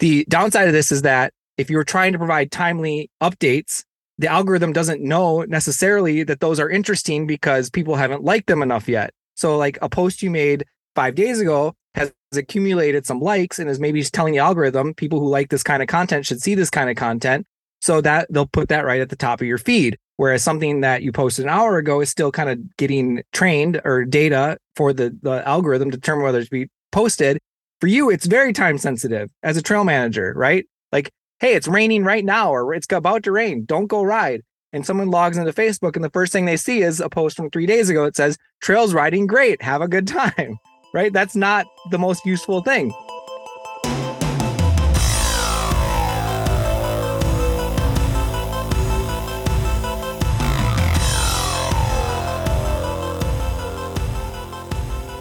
The downside of this is that if you're trying to provide timely updates, the algorithm doesn't know necessarily that those are interesting because people haven't liked them enough yet. So, like a post you made five days ago has accumulated some likes and is maybe telling the algorithm people who like this kind of content should see this kind of content. So that they'll put that right at the top of your feed. Whereas something that you posted an hour ago is still kind of getting trained or data for the, the algorithm to determine whether to be posted. For you, it's very time sensitive as a trail manager, right? Like, hey, it's raining right now, or it's about to rain. Don't go ride. And someone logs into Facebook, and the first thing they see is a post from three days ago that says, Trails riding great. Have a good time, right? That's not the most useful thing.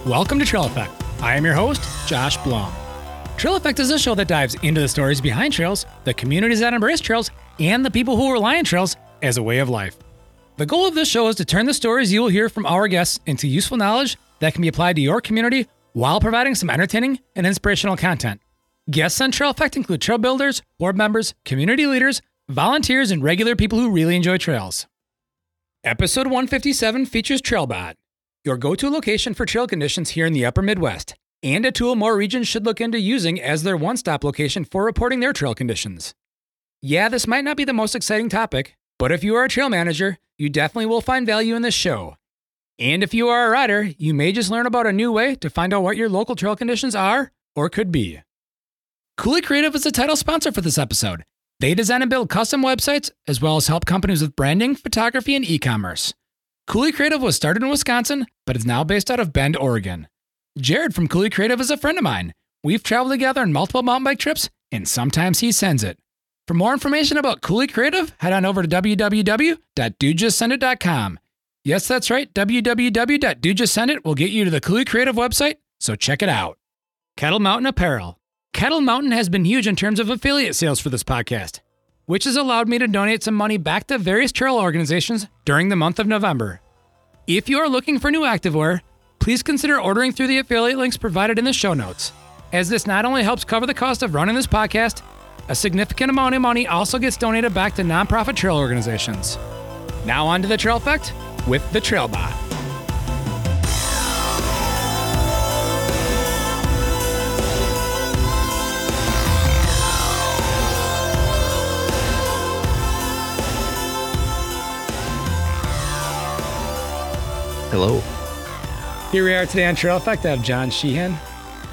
Welcome to Trail Effect. I am your host, Josh Blum. Trail Effect is a show that dives into the stories behind trails, the communities that embrace trails, and the people who rely on trails as a way of life. The goal of this show is to turn the stories you will hear from our guests into useful knowledge that can be applied to your community while providing some entertaining and inspirational content. Guests on Trail Effect include trail builders, board members, community leaders, volunteers, and regular people who really enjoy trails. Episode 157 features TrailBot, your go to location for trail conditions here in the upper Midwest, and a tool more regions should look into using as their one stop location for reporting their trail conditions. Yeah, this might not be the most exciting topic, but if you are a trail manager, you definitely will find value in this show. And if you are a rider, you may just learn about a new way to find out what your local trail conditions are or could be. Coulee Creative is the title sponsor for this episode. They design and build custom websites as well as help companies with branding, photography, and e commerce. Coulee Creative was started in Wisconsin, but is now based out of Bend, Oregon. Jared from Coulee Creative is a friend of mine. We've traveled together on multiple mountain bike trips, and sometimes he sends it. For more information about Coulee Creative, head on over to www.dudejustsendit.com. Yes, that's right. www.dudejustsendit will get you to the Coulee Creative website, so check it out. KETL Mountain Apparel. KETL Mountain has been huge in terms of affiliate sales for this podcast which has allowed me to donate some money back to various trail organizations during the month of November. If you are looking for new activewear, please consider ordering through the affiliate links provided in the show notes, as this not only helps cover the cost of running this podcast, a significant amount of money also gets donated back to nonprofit trail organizations. Now on to the Trail Effect with the Trailbot. Hello. Here we are today on Trail Effect. I have John Sheehan.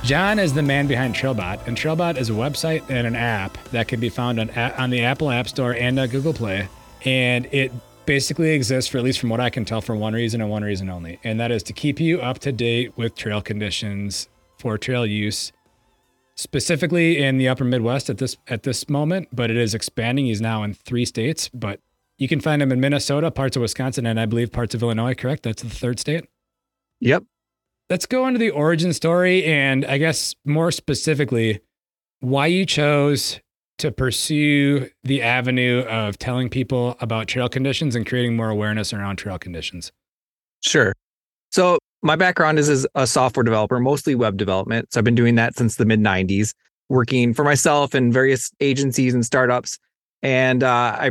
John is the man behind Trailbot, and Trailbot is a website and an app that can be found on on the Apple App Store and uh, Google Play. And it basically exists for at least from what I can tell for one reason and one reason only, and that is to keep you up to date with trail conditions for trail use, specifically in the Upper Midwest at this at this moment. But it is expanding. He's now in three states, but you can find them in Minnesota, parts of Wisconsin, and I believe parts of Illinois, correct? That's the third state? Yep. Let's go into the origin story and I guess more specifically, why you chose to pursue the avenue of telling people about trail conditions and creating more awareness around trail conditions. Sure. So, my background is as a software developer, mostly web development. So, I've been doing that since the mid 90s, working for myself and various agencies and startups. And uh, I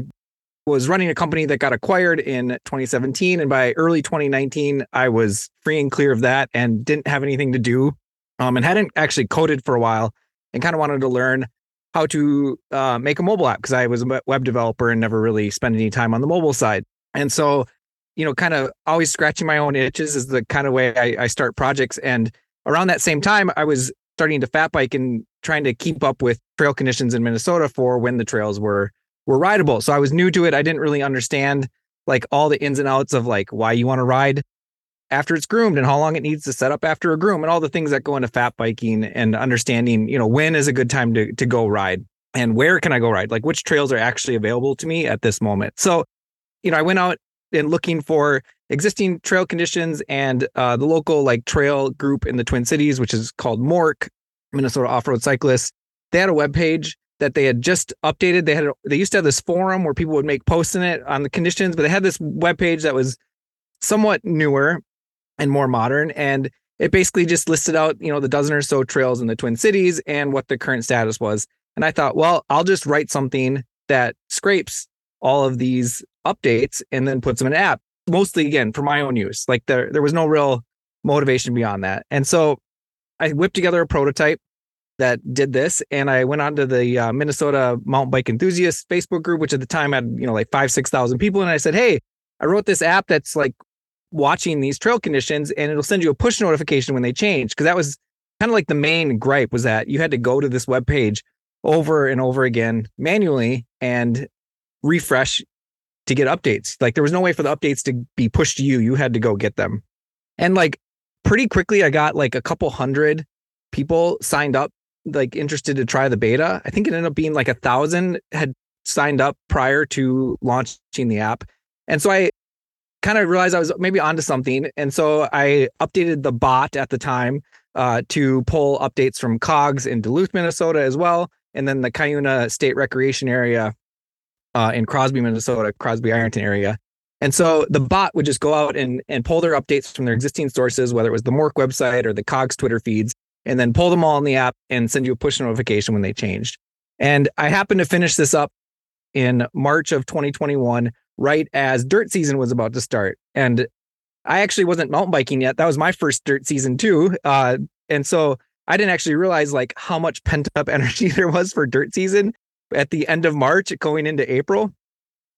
was running a company that got acquired in 2017. And by early 2019, I was free and clear of that and didn't have anything to do um, and hadn't actually coded for a while and kind of wanted to learn how to uh, make a mobile app because I was a web developer and never really spent any time on the mobile side. And so, you know, kind of always scratching my own itches is the kind of way I, I start projects. And around that same time, I was starting to fat bike and trying to keep up with trail conditions in Minnesota for when the trails were were rideable. So I was new to it. I didn't really understand like all the ins and outs of like why you want to ride after it's groomed and how long it needs to set up after a groom and all the things that go into fat biking and understanding, you know, when is a good time to to go ride and where can I go ride? Like which trails are actually available to me at this moment. So, you know, I went out and looking for existing trail conditions and uh, the local like trail group in the Twin Cities, which is called MORC, Minnesota Off-Road Cyclists. They had a web page that they had just updated. They had they used to have this forum where people would make posts in it on the conditions, but they had this web page that was somewhat newer and more modern and it basically just listed out, you know, the dozen or so trails in the Twin Cities and what the current status was. And I thought, well, I'll just write something that scrapes all of these updates and then puts them in an app. Mostly again for my own use. Like there there was no real motivation beyond that. And so I whipped together a prototype that did this and I went onto the uh, Minnesota mountain bike enthusiast Facebook group which at the time had, you know, like 5 6,000 people and I said, "Hey, I wrote this app that's like watching these trail conditions and it'll send you a push notification when they change because that was kind of like the main gripe was that you had to go to this web page over and over again manually and refresh to get updates. Like there was no way for the updates to be pushed to you. You had to go get them. And like pretty quickly I got like a couple hundred people signed up like interested to try the beta. I think it ended up being like a thousand had signed up prior to launching the app. And so I kind of realized I was maybe onto something. And so I updated the bot at the time uh, to pull updates from COGS in Duluth, Minnesota as well. And then the Cuyuna State Recreation Area uh, in Crosby, Minnesota, Crosby Ironton area. And so the bot would just go out and, and pull their updates from their existing sources, whether it was the MORC website or the COGS Twitter feeds, and then pull them all in the app and send you a push notification when they changed. And I happened to finish this up in March of 2021, right as dirt season was about to start. And I actually wasn't mountain biking yet. That was my first dirt season too. Uh, and so I didn't actually realize like how much pent up energy there was for dirt season at the end of March going into April.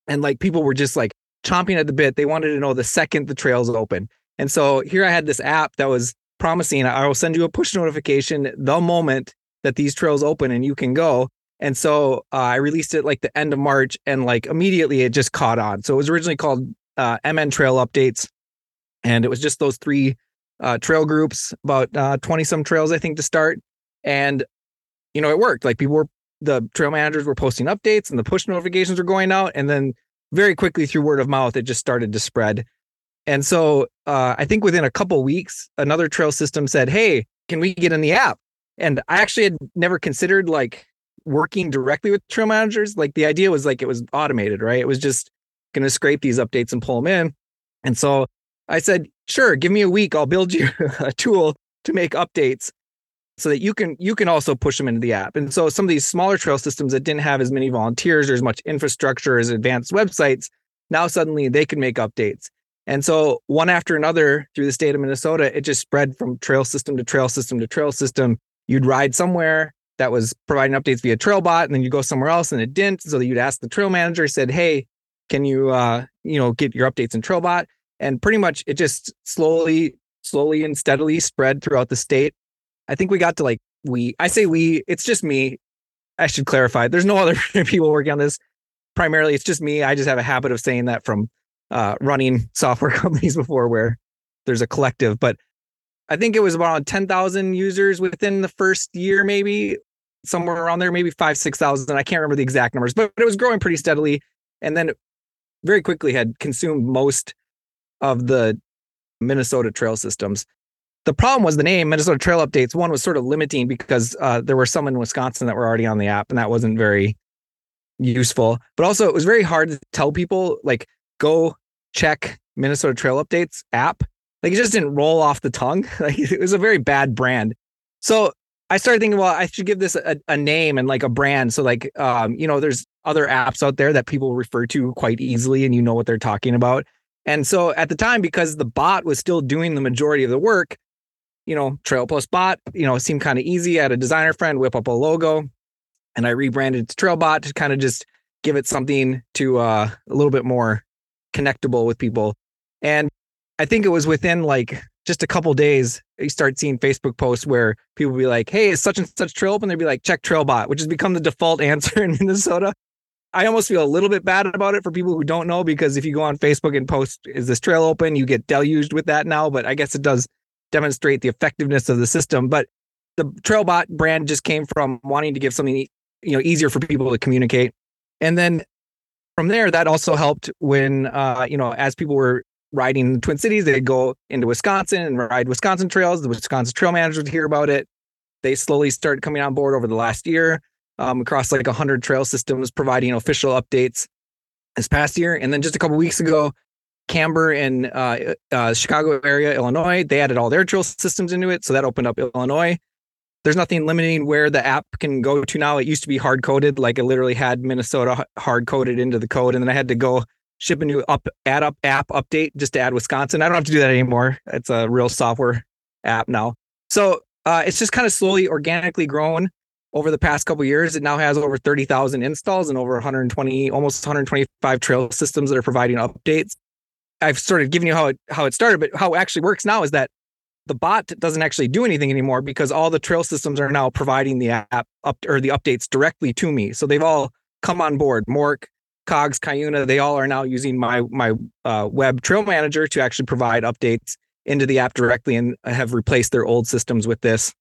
And like people were just like chomping at the bit. They wanted to know the second the trails open. And so here I had this app that was promising I will send you a push notification the moment that these trails open and you can go. And so uh, I released it like the end of March and like immediately it just caught on. So it was originally called uh, MN Trail Updates. And it was just those three uh, trail groups, about 20 uh, some trails, I think, to start. And, you know, it worked. Like people were, the trail managers were posting updates and the push notifications were going out. And then very quickly through word of mouth, it just started to spread. And so uh, I think within a couple weeks, another trail system said, Hey, can we get in the app? And I actually had never considered like working directly with trail managers. Like the idea was like it was automated, right? It was just going to scrape these updates and pull them in. And so I said, sure, give me a week. I'll build you a tool to make updates so that you can you can also push them into the app. And so some of these smaller trail systems that didn't have as many volunteers or as much infrastructure as advanced websites, now suddenly they can make updates. And so one after another through the state of Minnesota, it just spread from trail system to trail system to trail system. You'd ride somewhere that was providing updates via Trailbot, and then you go somewhere else and it didn't. So you'd ask the trail manager, said, Hey, can you uh, you know, get your updates in Trailbot? and pretty much it just slowly slowly and steadily spread throughout the state i think we got to like we i say we it's just me i should clarify there's no other people working on this primarily it's just me i just have a habit of saying that from uh, running software companies before where there's a collective but i think it was about 10,000 users within the first year maybe somewhere around there maybe 5 6,000 I can't remember the exact numbers but, but it was growing pretty steadily and then very quickly had consumed most of the Minnesota trail systems. The problem was the name Minnesota Trail Updates. One was sort of limiting because uh, there were some in Wisconsin that were already on the app, and that wasn't very useful. But also, it was very hard to tell people like go check Minnesota Trail Updates app. Like it just didn't roll off the tongue. Like it was a very bad brand. So I started thinking, well, I should give this a, a name and like a brand. So like, um, you know, there's other apps out there that people refer to quite easily, and you know what they're talking about. And so at the time, because the bot was still doing the majority of the work, you know, Trail Plus Bot, you know, seemed kind of easy. I had a designer friend whip up a logo and I rebranded to Trailbot to kind of just give it something to uh, a little bit more connectable with people. And I think it was within like just a couple days, you start seeing Facebook posts where people be like, "Hey, is such and such trail open?" They'd be like, "Check Trailbot," which has become the default answer in Minnesota. I almost feel a little bit bad about it for people who don't know because if you go on Facebook and post, is this trail open? You get deluged with that now, but I guess it does demonstrate the effectiveness of the system. But the Trailbot brand just came from wanting to give something you know easier for people to communicate. And then from there, that also helped when uh, you know, as people were riding the Twin Cities, they'd go into Wisconsin and ride Wisconsin trails. The Wisconsin trail managers would hear about it. They slowly started coming on board over the last year um, across like 100 trail systems providing official updates this past year. And then just a couple weeks ago, CAMBr in uh, uh, Chicago area, Illinois, they added all their trail systems into it. So that opened up Illinois. There's nothing limiting where the app can go to now. It used to be hard coded, like it literally had Minnesota hard coded into the code, and then I had to go ship a new up add up app update just to add Wisconsin. I don't have to do that anymore. It's a real software app now. So uh, it's just kind of slowly organically grown over the past couple years. It now has over 30,000 installs and over 120, almost 125 trail systems that are providing updates. I've sort of given you how it how it started, but how it actually works now is that the bot doesn't actually do anything anymore because all the trail systems are now providing the app up or the updates directly to me. So they've all come on board. MORC, Cogs, Cuyuna, they all are now using my my uh, web trail manager to actually provide updates into the app directly and have replaced their old systems with this.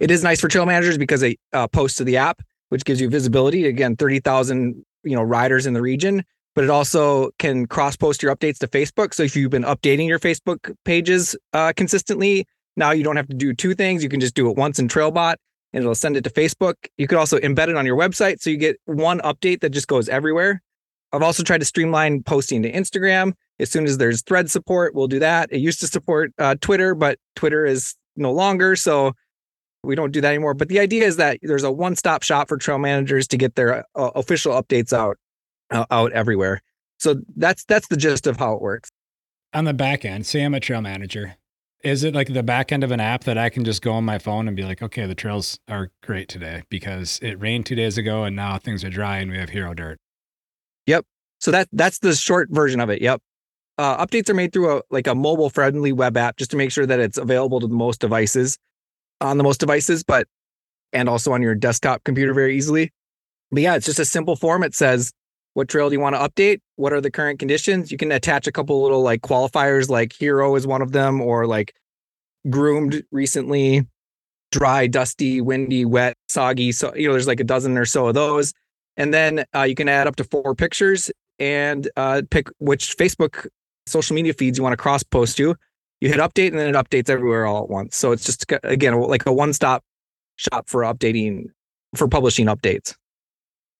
It is nice for trail managers because they uh, post to the app, which gives you visibility. Again, 30,000 you know riders in the region, but it also can cross post your updates to Facebook. So if you've been updating your Facebook pages uh, consistently, now you don't have to do two things. You can just do it once in Trailbot and it'll send it to Facebook. You could also embed it on your website. So you get one update that just goes everywhere. I've also tried to streamline posting to Instagram. As soon as there's thread support, we'll do that. It used to support uh, Twitter, but Twitter is no longer. So we don't do that anymore. But the idea is that there's a one stop shop for trail managers to get their uh, official updates out out everywhere. So that's that's the gist of how it works. On the back end, say I'm a trail manager. Is it like the back end of an app that I can just go on my phone and be like, okay, the trails are great today because it rained two days ago and now things are dry and we have hero dirt. Yep. So that that's the short version of it. Yep. Uh, updates are made through a like a mobile friendly web app just to make sure that it's available to the most devices on the most devices, but and also on your desktop computer very easily. But yeah, it's just a simple form. It says what trail do you want to update? What are the current conditions? You can attach a couple little like qualifiers, like hero is one of them, or like groomed recently, dry, dusty, windy, wet, soggy. So, you know, there's like a dozen or so of those. And then uh, you can add up to four pictures and uh, pick which Facebook social media feeds you want to cross post to. You hit update and then it updates everywhere all at once. So it's just, again, like a one stop shop for updating, for publishing updates.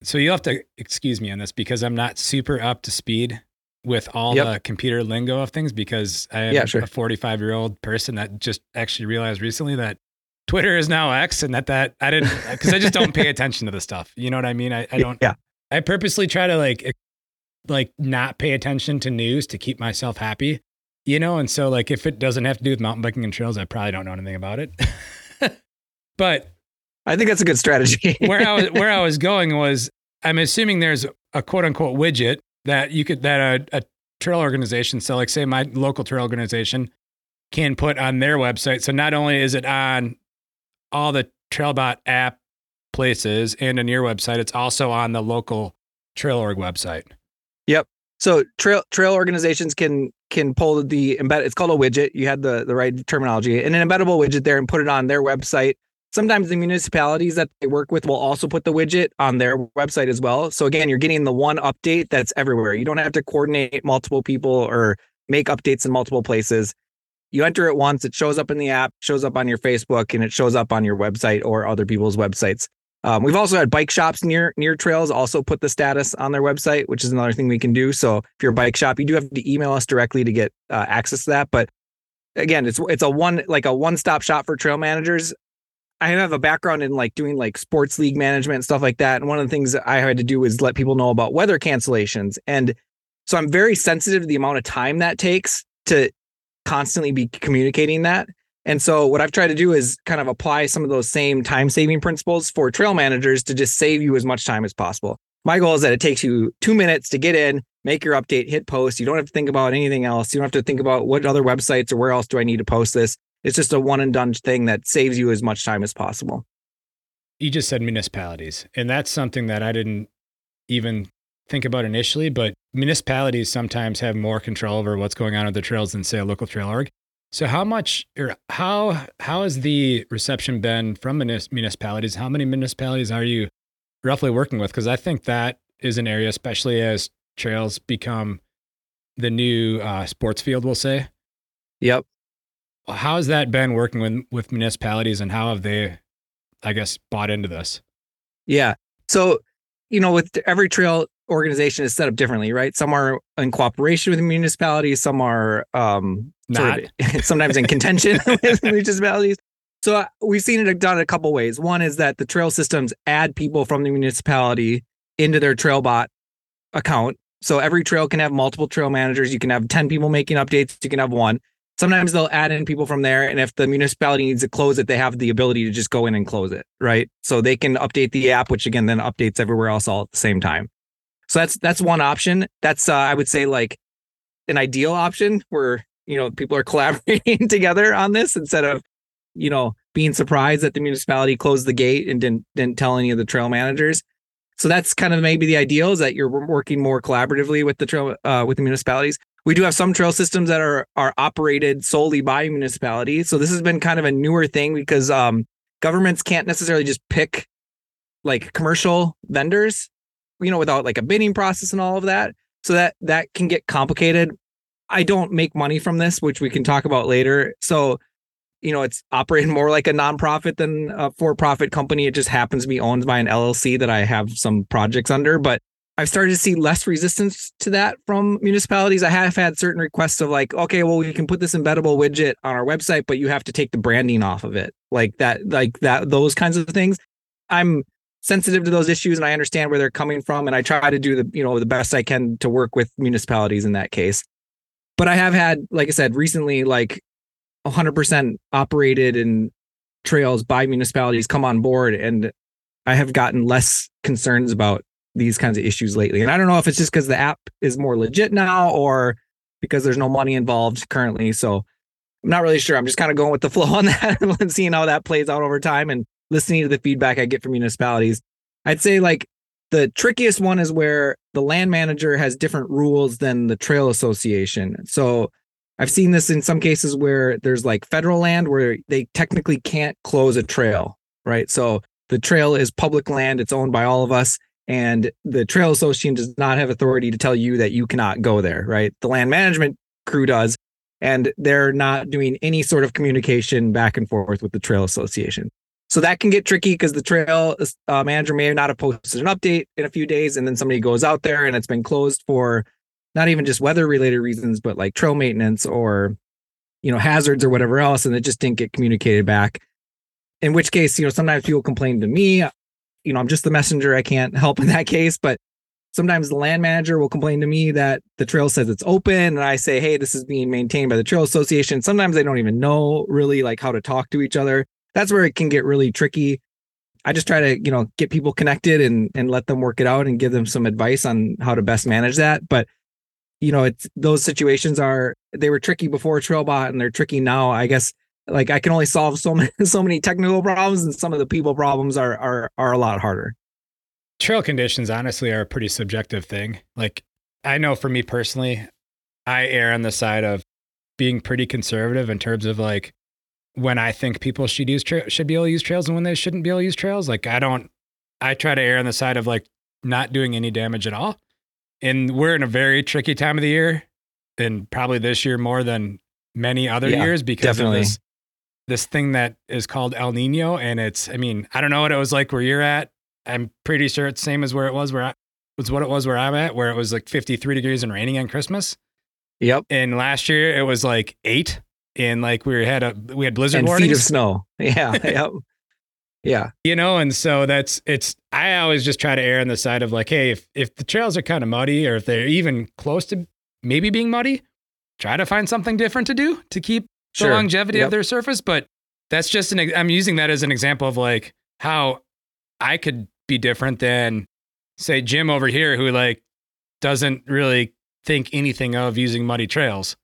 So you'll have to excuse me on this because I'm not super up to speed with all yep. the computer lingo of things because I am yeah, sure. a 45 year old person that just actually realized recently that Twitter is now X and that that I didn't because I just don't pay attention to the stuff. You know what I mean? I, I don't. Yeah. I purposely try to like like not pay attention to news to keep myself happy. You know, and so like if it doesn't have to do with mountain biking and trails, I probably don't know anything about it. but I think that's a good strategy. where I was where I was going was I'm assuming there's a quote unquote widget that you could that a, a trail organization, so like say my local trail organization can put on their website. So not only is it on all the Trailbot app places and on your website, it's also on the local trail org website. Yep. So trail trail organizations can can pull the embed. It's called a widget. You had the the right terminology, and an embeddable widget there, and put it on their website Sometimes the municipalities that they work with will also put the widget on their website as well. So again, you're getting the one update that's everywhere. You don't have to coordinate multiple people or make updates in multiple places. You enter it once, it shows up in the app, shows up on your Facebook, and it shows up on your website or other people's websites. Um, we've also had bike shops near near trails also put the status on their website, which is another thing we can do. So if you're a bike shop, you do have to email us directly to get uh, access to that. But again, it's it's a one like a one stop shop for trail managers. I have a background in like doing like sports league management and stuff like that. And one of the things I had to do was let people know about weather cancellations. And so I'm very sensitive to the amount of time that takes to constantly be communicating that. And so what I've tried to do is kind of apply some of those same time saving principles for trail managers to just save you as much time as possible. My goal is that it takes you two minutes to get in, make your update, hit post. You don't have to think about anything else. You don't have to think about what other websites or where else do I need to post this. It's just a one and done thing that saves you as much time as possible. You just said municipalities, and that's something that I didn't even think about initially, but municipalities sometimes have more control over what's going on with the trails than say a local trail org. So how much or how how has the reception been from municipalities? How many municipalities are you roughly working with? Because I think that is an area, especially as trails become the new uh, sports field, we'll say. Yep how has that been working with, with municipalities and how have they, I guess, bought into this? Yeah. So, you know, with every trail organization is set up differently, right? Some are in cooperation with the municipalities, some are um, Not. Sort of, sometimes in contention with municipalities. So uh, we've seen it done a couple ways. One is that the trail systems add people from the municipality into their Trailbot account. So every trail can have multiple trail managers. You can have 10 people making updates, you can have one. Sometimes they'll add in people from there. And if the municipality needs to close it, they have the ability to just go in and close it. Right. So they can update the app, which again then updates everywhere else all at the same time. So that's that's one option. That's uh, I would say like an ideal option where you know people are collaborating together on this instead of you know being surprised that the municipality closed the gate and didn't didn't tell any of the trail managers. So that's kind of maybe the ideal is that you're working more collaboratively with the trail uh, with the municipalities. We do have some trail systems that are are operated solely by municipalities. So this has been kind of a newer thing because um, governments can't necessarily just pick like commercial vendors, you know, without like a bidding process and all of that. So that that can get complicated. I don't make money from this, which we can talk about later. So, you know, it's operating more like a nonprofit than a for-profit company. It just happens to be owned by an LLC that I have some projects under, but I've started to see less resistance to that from municipalities. I have had certain requests of like, okay, well, we can put this embeddable widget on our website, but you have to take the branding off of it. Like that, like that, those kinds of things. I'm sensitive to those issues and I understand where they're coming from. And I try to do the, you know, the best I can to work with municipalities in that case. But I have had, like I said, recently, like 100% operated and trails by municipalities come on board. And I have gotten less concerns about these kinds of issues lately. And I don't know if it's just because the app is more legit now or because there's no money involved currently. So I'm not really sure. I'm just kind of going with the flow on that and seeing how that plays out over time and listening to the feedback I get from municipalities. I'd say like the trickiest one is where the land manager has different rules than the trail association. So I've seen this in some cases where there's like federal land where they technically can't close a trail, right? So the trail is public land, it's owned by all of us and the trail association does not have authority to tell you that you cannot go there right? The land management crew does and they're not doing any sort of communication back and forth with the trail association. So that can get tricky because the trail uh, manager may not have posted an update in a few days and then somebody goes out there and it's been closed for not even just weather related reasons but like trail maintenance or you know hazards or whatever else and it just didn't get communicated back. In which case you know sometimes people complain to me you know, I'm just the messenger. I can't help in that case. But sometimes the land manager will complain to me that the trail says it's open and I say, hey, this is being maintained by the trail association. Sometimes they don't even know really like how to talk to each other. That's where it can get really tricky. I just try to, you know, get people connected and and let them work it out and give them some advice on how to best manage that. But you know, it's those situations are they were tricky before Trailbot and they're tricky now. I guess like I can only solve so many so many technical problems and some of the people problems are are are a lot harder. Trail conditions honestly are a pretty subjective thing. Like I know for me personally, I err on the side of being pretty conservative in terms of like when I think people should use tra- should be able to use trails and when they shouldn't be able to use trails. Like I don't I try to err on the side of like not doing any damage at all. And we're in a very tricky time of the year and probably this year more than many other yeah, years because definitely. of this this thing that is called El Nino, and it's I mean I don't know what it was like where you're at. I'm pretty sure it's same as where it was where I, was what it was where I'm at, where it was like 53 degrees and raining on Christmas. Yep. And last year it was like eight, and like we had a we had blizzard and warnings. feet of snow. Yeah. yep. Yeah. You know, and so that's it's I always just try to err on the side of like, hey, if if the trails are kind of muddy or if they're even close to maybe being muddy, try to find something different to do to keep sure. the longevity yep. of their surface. But that's just an, I'm using that as an example of like how I could be different than say Jim over here who like doesn't really think anything of using muddy trails.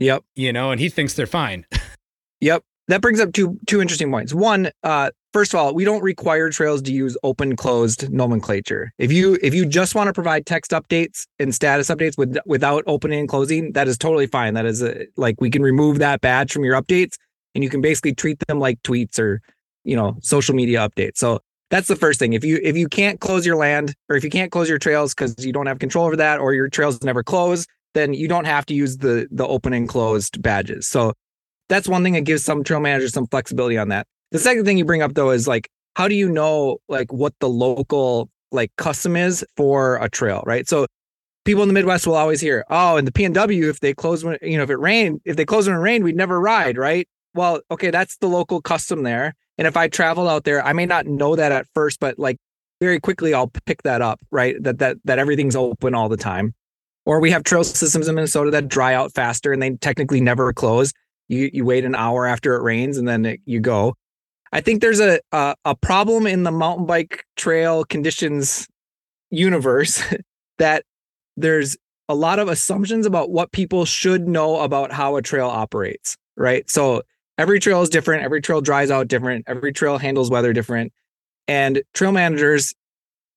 Yep. You know, and he thinks they're fine. yep. That brings up two two interesting points. One, uh, first of all, we don't require trails to use open closed nomenclature. If you if you just want to provide text updates and status updates with without opening and closing, that is totally fine. That is a, like we can remove that badge from your updates and you can basically treat them like tweets or you know social media updates. So that's the first thing. If you if you can't close your land or if you can't close your trails because you don't have control over that or your trails never close, then you don't have to use the the open and closed badges. So that's one thing that gives some trail managers some flexibility on that. The second thing you bring up though is like, how do you know like what the local like custom is for a trail, right? So people in the Midwest will always hear, oh, in the PNW, if they close when you know, if it rained, if they close when it rained, we'd never ride, right? well, okay, that's the local custom there. And if I travel out there, I may not know that at first, but like very quickly I'll pick that up, right? That that that everything's open all the time. Or we have trail systems in Minnesota that dry out faster and they technically never close. You you wait an hour after it rains and then it, you go. I think there's a, a a problem in the mountain bike trail conditions universe that there's a lot of assumptions about what people should know about how a trail operates, right? So every trail is different, every trail dries out different, every trail handles weather different. And trail managers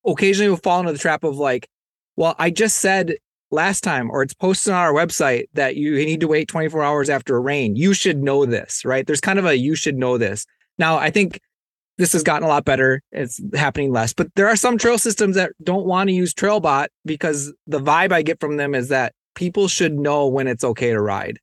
occasionally will fall into the trap of like, well, I just said last time, or it's posted on our website that you need to wait 24 hours after a rain. You should know this, right? There's kind of a you should know this. Now, I think this has gotten a lot better. It's happening less, but there are some trail systems that don't want to use Trailbot because the vibe I get from them is that people should know when it's okay to ride.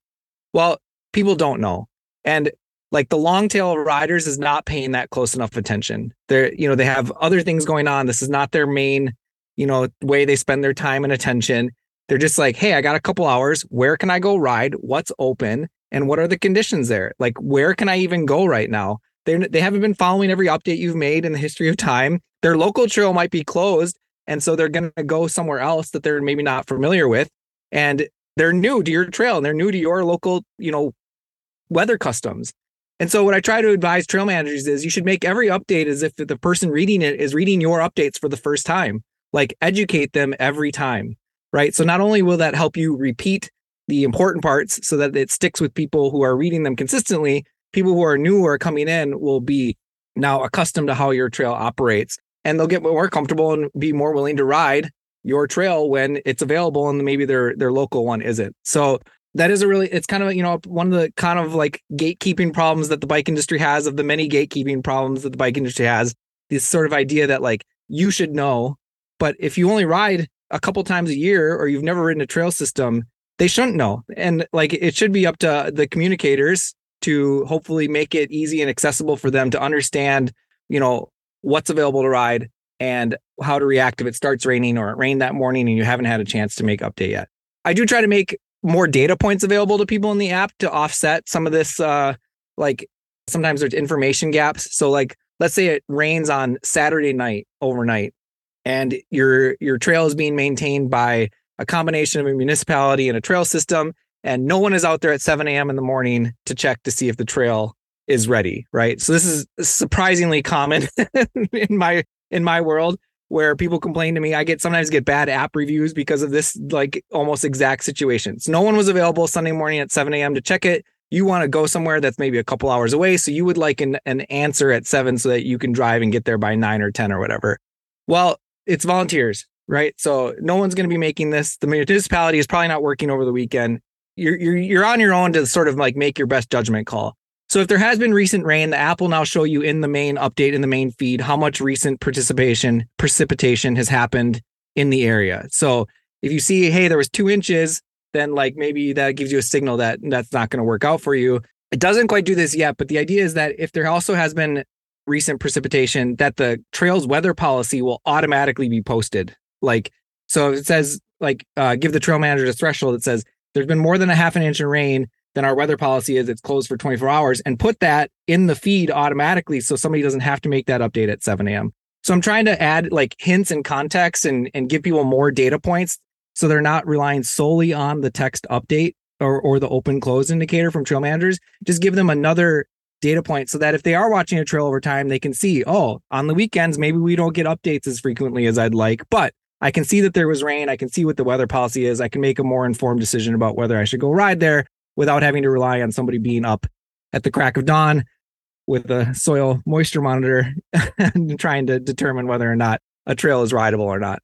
Well, people don't know. And like the long tail of riders is not paying that close enough attention. They're, you know, they have other things going on. This is not their main, you know, way they spend their time and attention. They're just like, hey, I got a couple hours. Where can I go ride? What's open? And what are the conditions there? Like, where can I even go right now? They they haven't been following every update you've made in the history of time. Their local trail might be closed, and so they're going to go somewhere else that they're maybe not familiar with, and they're new to your trail and they're new to your local, you know, weather customs. And so what I try to advise trail managers is you should make every update as if the person reading it is reading your updates for the first time. Like educate them every time, right? So not only will that help you repeat the important parts so that it sticks with people who are reading them consistently, people who are new or coming in will be now accustomed to how your trail operates and they'll get more comfortable and be more willing to ride your trail when it's available and maybe their their local one isn't. So that is a really it's kind of you know one of the kind of like gatekeeping problems that the bike industry has of the many gatekeeping problems that the bike industry has this sort of idea that like you should know but if you only ride a couple times a year or you've never ridden a trail system they shouldn't know and like it should be up to the communicators to hopefully make it easy and accessible for them to understand you know what's available to ride and how to react if it starts raining or it rained that morning and you haven't had a chance to make update yet. I do try to make more data points available to people in the app to offset some of this uh like sometimes there's information gaps. So like let's say it rains on saturday night overnight and your your trail is being maintained by a combination of a municipality and a trail system and no one is out there at 7 a.m in the morning to check to see if the trail is ready right so this is surprisingly common in my in my world where people complain to me. I get sometimes get bad app reviews because of this like almost exact situations. No one was available Sunday morning at 7 a.m. to check it. You want to go somewhere that's maybe a couple hours away. So you would like an, an answer at seven so that you can drive and get there by nine or 10 or whatever. Well, it's volunteers, right? So no one's going to be making this. The municipality is probably not working over the weekend. You're, you're, you're on your own to sort of like make your best judgment call. So if there has been recent rain, the app will now show you in the main update in the main feed how much recent participation precipitation has happened in the area. So if you see, hey, there was two inches, then like maybe that gives you a signal that that's not going to work out for you. It doesn't quite do this yet, but the idea is that if there also has been recent precipitation, that the trails weather policy will automatically be posted. Like, so it says like uh, give the trail manager a threshold that says there's been more than a half an inch of rain then our weather policy is it's closed for 24 hours and put that in the feed automatically so somebody doesn't have to make that update at 7 a.m. So I'm trying to add like hints and context and, and give people more data points so they're not relying solely on the text update or, or the open close indicator from trail managers. Just give them another data point so that if they are watching a trail over time, they can see, oh, on the weekends, maybe we don't get updates as frequently as I'd like, but I can see that there was rain. I can see what the weather policy is. I can make a more informed decision about whether I should go ride there without having to rely on somebody being up at the crack of dawn with a soil moisture monitor and trying to determine whether or not a trail is rideable or not.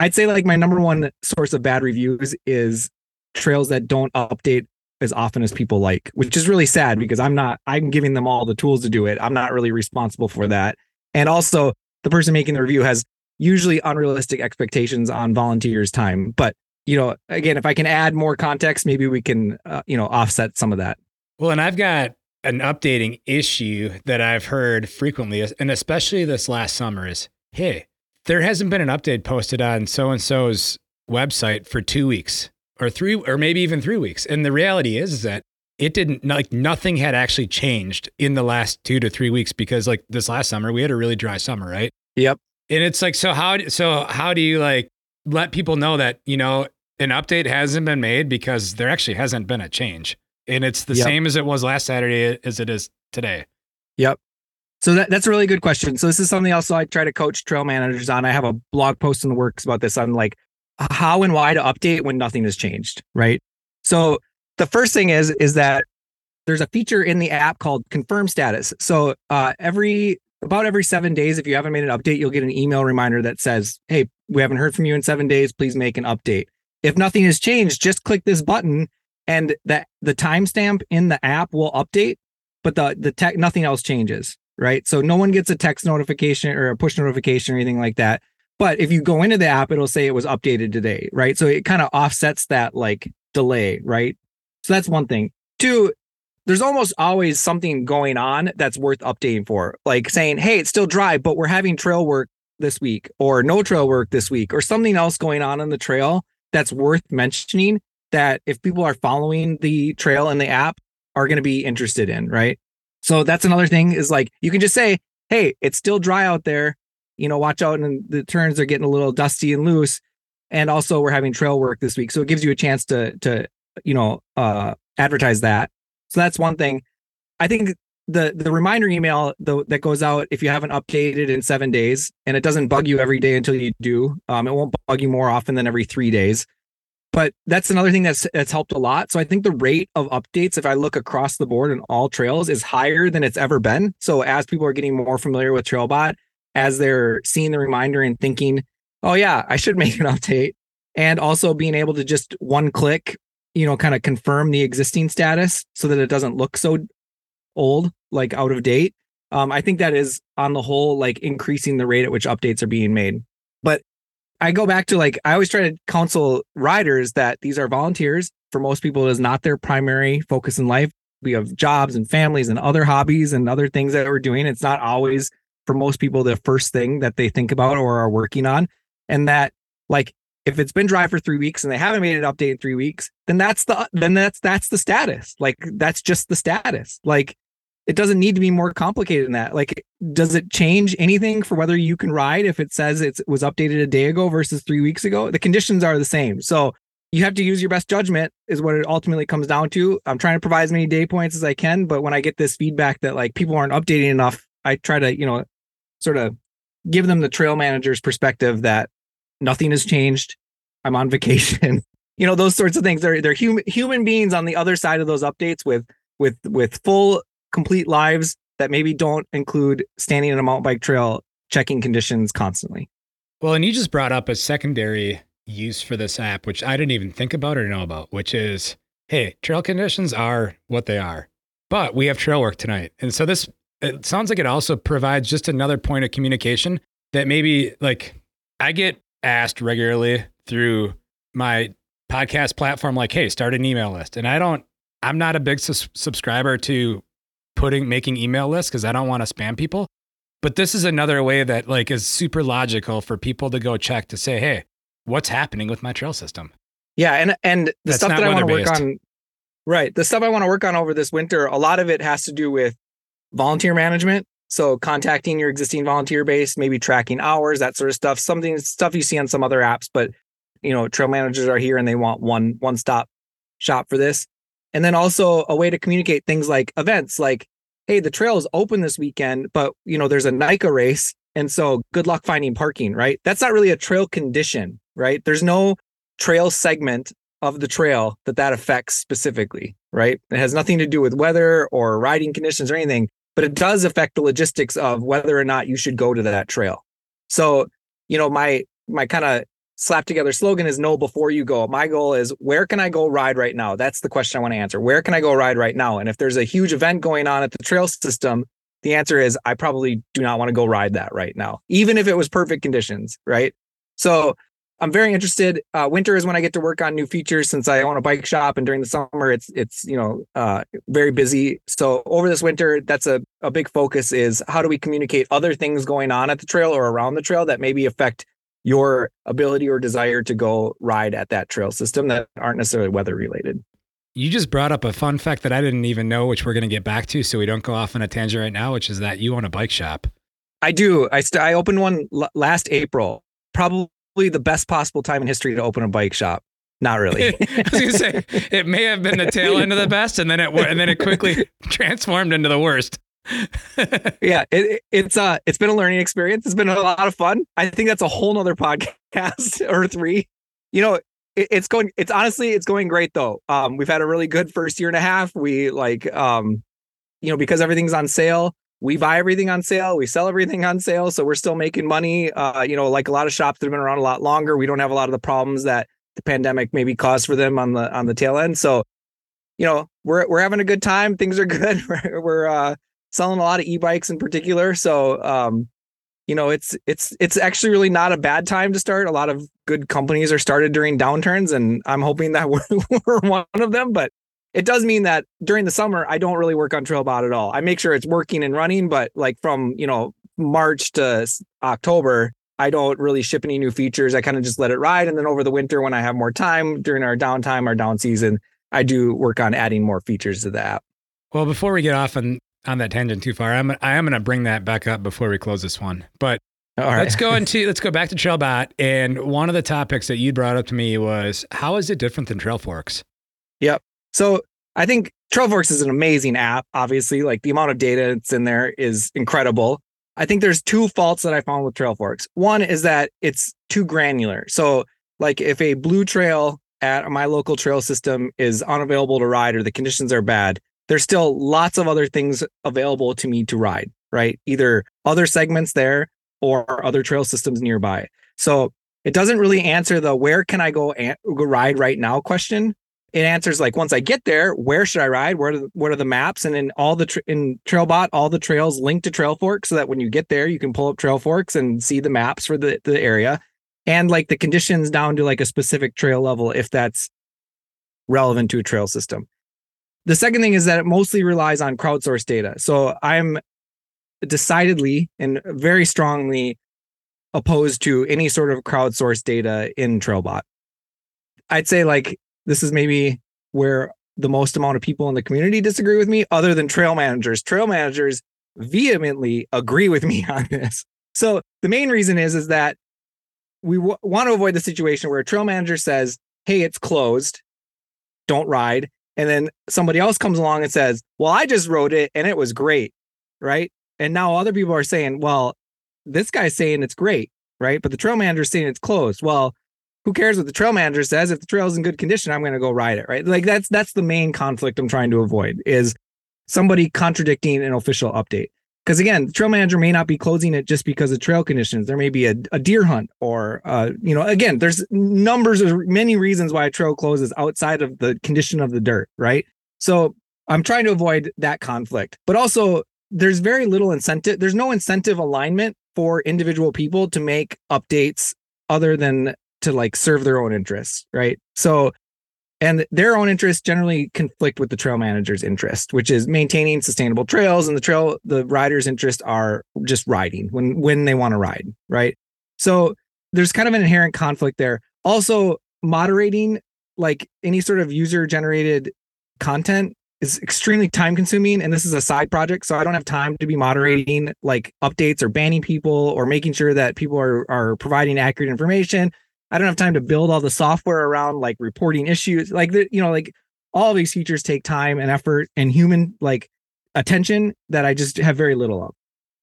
I'd say like my number one source of bad reviews is trails that don't update as often as people like, which is really sad because I'm not I'm giving them all the tools to do it. I'm not really responsible for that. And also the person making the review has usually unrealistic expectations on volunteers' time. But you know, again, if I can add more context, maybe we can, uh, you know, offset some of that. Well, and I've got an updating issue that I've heard frequently, and especially this last summer is, hey, there hasn't been an update posted on so and so's website for two weeks or three, or maybe even three weeks. And the reality is, is that it didn't like nothing had actually changed in the last two to three weeks because like this last summer we had a really dry summer, right? Yep. And it's like, so how so how do you like let people know that you know an update hasn't been made because there actually hasn't been a change, and it's the Yep. same as it was last Saturday as it is today. Yep. So that, that's a really good question. So this is something else I try to coach trail managers on. I have a blog post in the works about this on like how and why to update when nothing has changed, right? So the first thing is is that there's a feature in the app called confirm status. So uh, every about every seven days, if you haven't made an update, you'll get an email reminder that says, "Hey, we haven't heard from you in seven days. Please make an update." If nothing has changed, just click this button, and that the timestamp in the app will update, but the the tech nothing else changes, right? So no one gets a text notification or a push notification or anything like that. But if you go into the app, it'll say it was updated today, right? So it kind of offsets that like delay, right? So that's one thing. Two, there's almost always something going on that's worth updating for, like saying, hey, it's still dry, but we're having trail work this week, or no trail work this week, or something else going on on the trail that's worth mentioning that if people are following the trail in the app are going to be interested in, right? So that's another thing is like you can just say, hey, it's still dry out there. You know, watch out and the turns are getting a little dusty and loose. And also we're having trail work this week. So it gives you a chance to to, you know, uh advertise that. So that's one thing. I think the the reminder email that goes out if you haven't updated in seven days, and it doesn't bug you every day until you do. Um, it won't bug you more often than every three days. But that's another thing that's that's helped a lot. So I think the rate of updates, if I look across the board in all trails, is higher than it's ever been. So as people are getting more familiar with Trailbot, as they're seeing the reminder and thinking, "Oh yeah, I should make an update," and also being able to just one click, you know, kind of confirm the existing status so that it doesn't look so old, like out of date. Um, I think that is on the whole like increasing the rate at which updates are being made. But I go back to like I always try to counsel riders that these are volunteers. For most people, it is not their primary focus in life. We have jobs and families and other hobbies and other things that we're doing. It's not always for most people the first thing that they think about or are working on. And that like if it's been dry for three weeks and they haven't made an update in three weeks, then that's the then that's that's the status. Like that's just the status. Like it doesn't need to be more complicated than that. Like, does it change anything for whether you can ride if it says it was updated a day ago versus three weeks ago? The conditions are the same. So you have to use your best judgment, is what it ultimately comes down to. I'm trying to provide as many day points as I can, but when I get this feedback that like people aren't updating enough, I try to, you know, sort of give them the trail manager's perspective that nothing has changed. I'm on vacation. you know, those sorts of things. They're they're human human beings on the other side of those updates with with with full complete lives that maybe don't include standing in a mountain bike trail checking conditions constantly. Well, and you just brought up a secondary use for this app, which I didn't even think about or know about, which is hey, trail conditions are what they are, but we have trail work tonight. And so this, it sounds like it also provides just another point of communication that maybe like I get asked regularly through my podcast platform, like, hey, start an email list. And I don't, I'm not a big sus- subscriber to putting making email lists because I don't want to spam people. But this is another way that like is super logical for people to go check to say, hey, what's happening with my trail system? Yeah, and and the That's stuff that I want to work on, right? The stuff I want to work on over this winter, a lot of it has to do with volunteer management. So contacting your existing volunteer base, maybe tracking hours, that sort of stuff. Something stuff you see on some other apps, but you know, trail managers are here and they want one one stop shop for this. And then also a way to communicate things like events, like, hey, the trail is open this weekend, but you know, there's a NICA race, and so good luck finding parking. Right? That's not really a trail condition, right? There's no trail segment of the trail that that affects specifically, right? It has nothing to do with weather or riding conditions or anything, but it does affect the logistics of whether or not you should go to that trail. So, you know, my my kind of slap together slogan is know before you go. My goal is where can I go ride right now? That's the question I want to answer. Where can I go ride right now? And if there's a huge event going on at the trail system, the answer is I probably do not want to go ride that right now, even if it was perfect conditions, right? So I'm very interested. Uh, winter is when I get to work on new features since I own a bike shop, and during the summer it's it's you know uh, very busy. So over this winter, that's a a big focus is how do we communicate other things going on at the trail or around the trail that maybe affect your ability or desire to go ride at that trail system that aren't necessarily weather related. You just brought up a fun fact that I didn't even know, which we're going to get back to, so we don't go off on a tangent right now, which is that you own a bike shop. I do. I st- I opened one l- last April. Probably the best possible time in history to open a bike shop. Not really. I was gonna say it may have been the tail end of the best, and then it and then it quickly transformed into the worst. Yeah, it, it's uh it's been a learning experience. It's been a lot of fun. I think that's a whole nother podcast or three. You know, it, it's going. It's honestly, it's going great though. Um, we've had a really good first year and a half. We like um, you know, because everything's on sale. We buy everything on sale. We sell everything on sale. So we're still making money. Uh, you know, like a lot of shops that have been around a lot longer. We don't have a lot of the problems that the pandemic maybe caused for them on the on the tail end. So, you know, we're we're having a good time. Things are good. we're, we're uh selling a lot of e-bikes in particular. So um, you know, it's it's it's actually really not a bad time to start. A lot of good companies are started during downturns, and I'm hoping that we're, we're one of them. But it does mean that during the summer, I don't really work on Trailbot at all. I make sure it's working and running, but like from you know March to October, I don't really ship any new features. I kind of just let it ride, and then over the winter, when I have more time during our downtime, our down season, I do work on adding more features to the app. Well, before we get off on on that tangent too far. I'm I am going to bring that back up before we close this one. But let's go into let's go back to Trailbot. And one of the topics that you brought up to me was how is it different than Trailforks? Yep. So I think Trailforks is an amazing app. Obviously, like the amount of data that's in there is incredible. I think there's two faults that I found with Trailforks. One is that it's too granular. So, like if a blue trail at my local trail system is unavailable to ride or the conditions are bad, there's still lots of other things available to me to ride, right? Either other segments there or other trail systems nearby. So it doesn't really answer the where can I go, an- ride right now question. It answers like once I get there, where should I ride? Where are the, what are the maps? And in all the tra- in Trailbot, all the trails link to Trailforks, so that when you get there, you can pull up Trailforks and see the maps for the the area and like the conditions down to like a specific trail level if that's relevant to a trail system. The second thing is that it mostly relies on crowdsourced data. So I'm decidedly and very strongly opposed to any sort of crowdsourced data in Trailbot. I'd say like this is maybe where the most amount of people in the community disagree with me, other than trail managers. Trail managers vehemently agree with me on this. So the main reason is is that we w- want to avoid the situation where a trail manager says, "Hey, it's closed. Don't ride." And then somebody else comes along and says, Well, I just wrote it and it was great. Right. And now other people are saying, Well, this guy's saying it's great. Right. But the trail manager is saying it's closed. Well, who cares what the trail manager says? If the trail is in good condition, I'm going to go ride it. Right. Like that's that's the main conflict I'm trying to avoid is somebody contradicting an official update. Because again, the trail manager may not be closing it just because of trail conditions. There may be a, a deer hunt, or uh, you know, again, there's numbers of many reasons why a trail closes outside of the condition of the dirt, right? So I'm trying to avoid that conflict, but also there's very little incentive. There's no incentive alignment for individual people to make updates other than to like serve their own interests, right? So and their own interests generally conflict with the trail manager's interest which is maintaining sustainable trails. And the trail the rider's interest are just riding when when they want to ride right? So there's kind of an inherent conflict there. Also moderating like any sort of user generated content is extremely time consuming and this is a side project so i don't have time to be moderating like updates or banning people or making sure that people are are providing accurate information I don't have time to build all the software around like reporting issues. Like the, you know, like all these features take time and effort and human like attention that I just have very little of.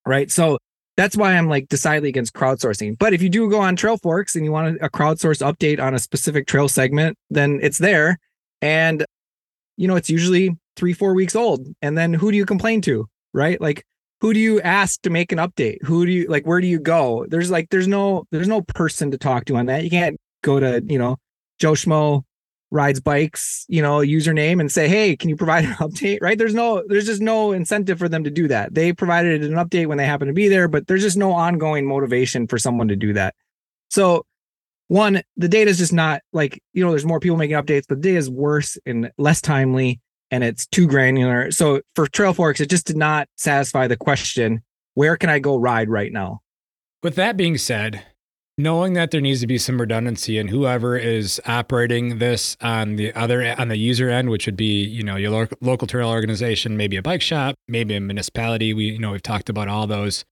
Right. So that's why I'm like decidedly against crowdsourcing. But if you do go on Trailforks and you want a crowdsource update on a specific trail segment, then it's there. And, you know, it's usually three, four weeks old. And then who do you complain to? Right. Like who do you ask to make an update? Who do you like? Where do you go? There's like, there's no, there's no person to talk to on that. You can't go to, you know, Joe Schmo rides bikes, you know, username and say, hey, can you provide an update? Right? There's no, there's just no incentive for them to do that. They provided an update when they happen to be there, but there's just no ongoing motivation for someone to do that. So, one, the data is just not like, you know, there's more people making updates, but the data is worse and less timely and it's too granular. So for Trailforks, it just did not satisfy the question, where can I go ride right now? With that being said, knowing that there needs to be some redundancy in whoever is operating this on the other on the user end which would be you know your lo- local trail organization maybe a bike shop maybe a municipality we you know we've talked about all those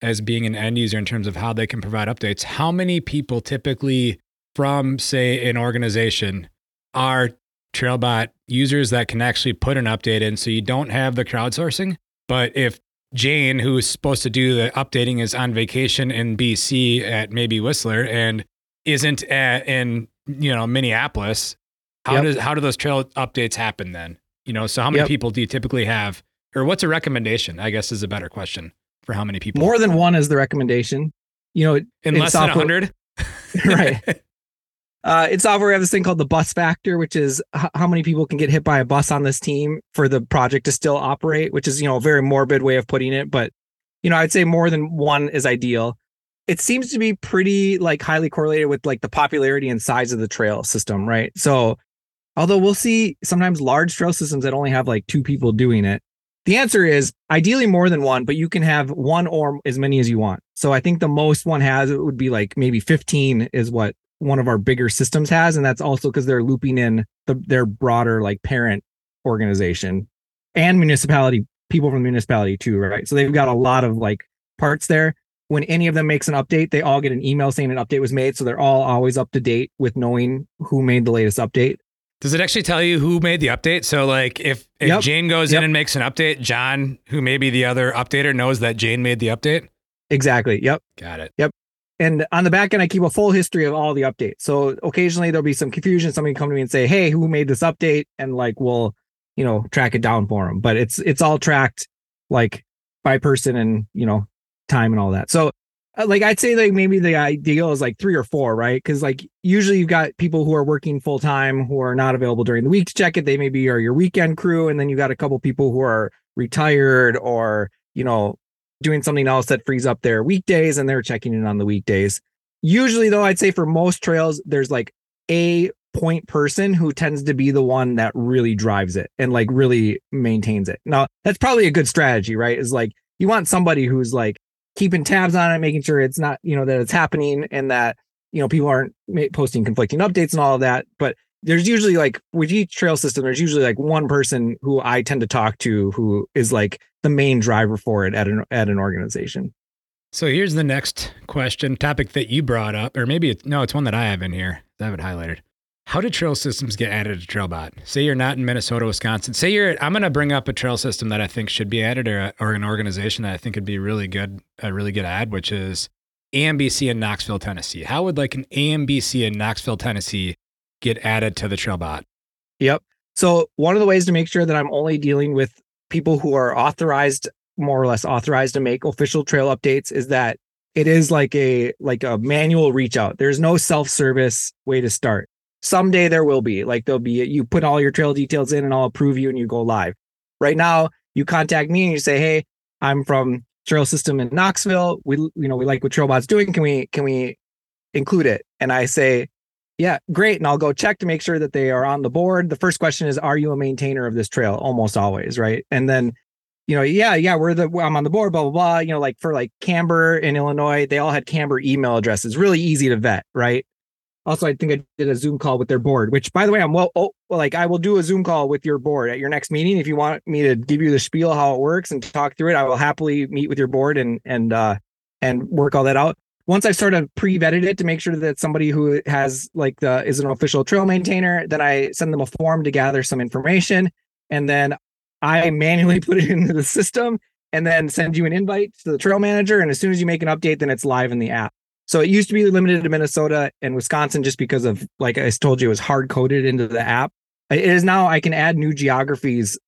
as being an end user in terms of how they can provide updates how many people typically from say an organization are trailbot users that can actually put an update in so you don't have the crowdsourcing but if Jane, who's supposed to do the updating, is on vacation in BC at maybe Whistler and isn't at, in you know Minneapolis. How yep. does how do those trail updates happen then? You know, so how many yep. people do you typically have, or what's a recommendation? I guess is a better question for how many people. More than one is the recommendation. You know, in, in less software, than hundred. right. Uh, in software, we have this thing called the bus factor, which is h- how many people can get hit by a bus on this team for the project to still operate, which is, you know, a very morbid way of putting it. But, you know, I'd say more than one is ideal. It seems to be pretty like highly correlated with like the popularity and size of the trail system, right? So, although we'll see sometimes large trail systems that only have like two people doing it, the answer is ideally more than one, but you can have one or as many as you want. So I think the most one has it would be like maybe 15 is what one of our bigger systems has, and that's also because they're looping in the, their broader like parent organization and municipality people from the municipality too, right? So they've got a lot of like parts there. When any of them makes an update, they all get an email saying an update was made, so they're all always up to date with knowing who made the latest update. Does it actually tell you who made the update? So like if, if yep. Jane goes yep. in and makes an update, John, who may be the other updater, knows that Jane made the update? Exactly. Yep. Got it. Yep and on the back end, I keep a full history of all the updates. So occasionally there'll be some confusion. Somebody come to me and say, "Hey, who made this update?" And like we'll, you know, track it down for them. But it's it's all tracked like by person and you know time and all that. So uh, like I'd say like maybe the ideal is like three or four, right? Because like usually you've got people who are working full time who are not available during the week to check it. They maybe are your weekend crew, and then you got a couple people who are retired or you know doing something else that frees up their weekdays and they're checking in on the weekdays. Usually, though, I'd say for most trails, there's like a point person who tends to be the one that really drives it and like really maintains it. Now, that's probably a good strategy, right? Is like you want somebody who's like keeping tabs on it, making sure it's not, you know, that it's happening and that, you know, people aren't posting conflicting updates and all of that. But there's usually like with each trail system, there's usually like one person who I tend to talk to who is like the main driver for it at an at an organization. So here's the next question, topic that you brought up, or maybe it's, no, it's one that I have in here. I have it highlighted. How do trail systems get added to Trailbot? Say you're not in Minnesota, Wisconsin. Say you're. I'm going to bring up a trail system that I think should be added, or, or an organization that I think would be really good, a really good ad, which is AMBC in Knoxville, Tennessee. How would like an AMBC in Knoxville, Tennessee get added to the Trailbot? Yep. So one of the ways to make sure that I'm only dealing with people who are authorized, more or less authorized to make official trail updates is that it is like a like a manual reach out. There's no self-service way to start. Someday there will be. Like there'll be you put all your trail details in and I'll approve you and you go live. Right now, you contact me and you say, "Hey, I'm from Trail System in Knoxville. We you know, we like what Trailbot's doing. Can we can we include it?" And I say, yeah, great. And I'll go check to make sure that they are on the board. The first question is, are you a maintainer of this trail? Almost always, right? And then, you know, yeah, yeah, we're the I'm on the board, blah blah blah. You know, like for like CAMBr in Illinois, they all had CAMBr email addresses, really easy to vet, right? Also, I think I did a Zoom call with their board, which by the way, I'm well, oh, like I will do a Zoom call with your board at your next meeting. If you want me to give you the spiel how it works and talk through it, I will happily meet with your board and and uh and work all that out once I've sort of pre-vetted it to make sure that somebody who has like the is an official trail maintainer, then I send them a form to gather some information, and then I manually put it into the system, and then send you an invite to the trail manager. And as soon as you make an update, then it's live in the app. So it used to be limited to Minnesota and Wisconsin just because of like I told you, it was hard coded into the app. It is now I can add new geographies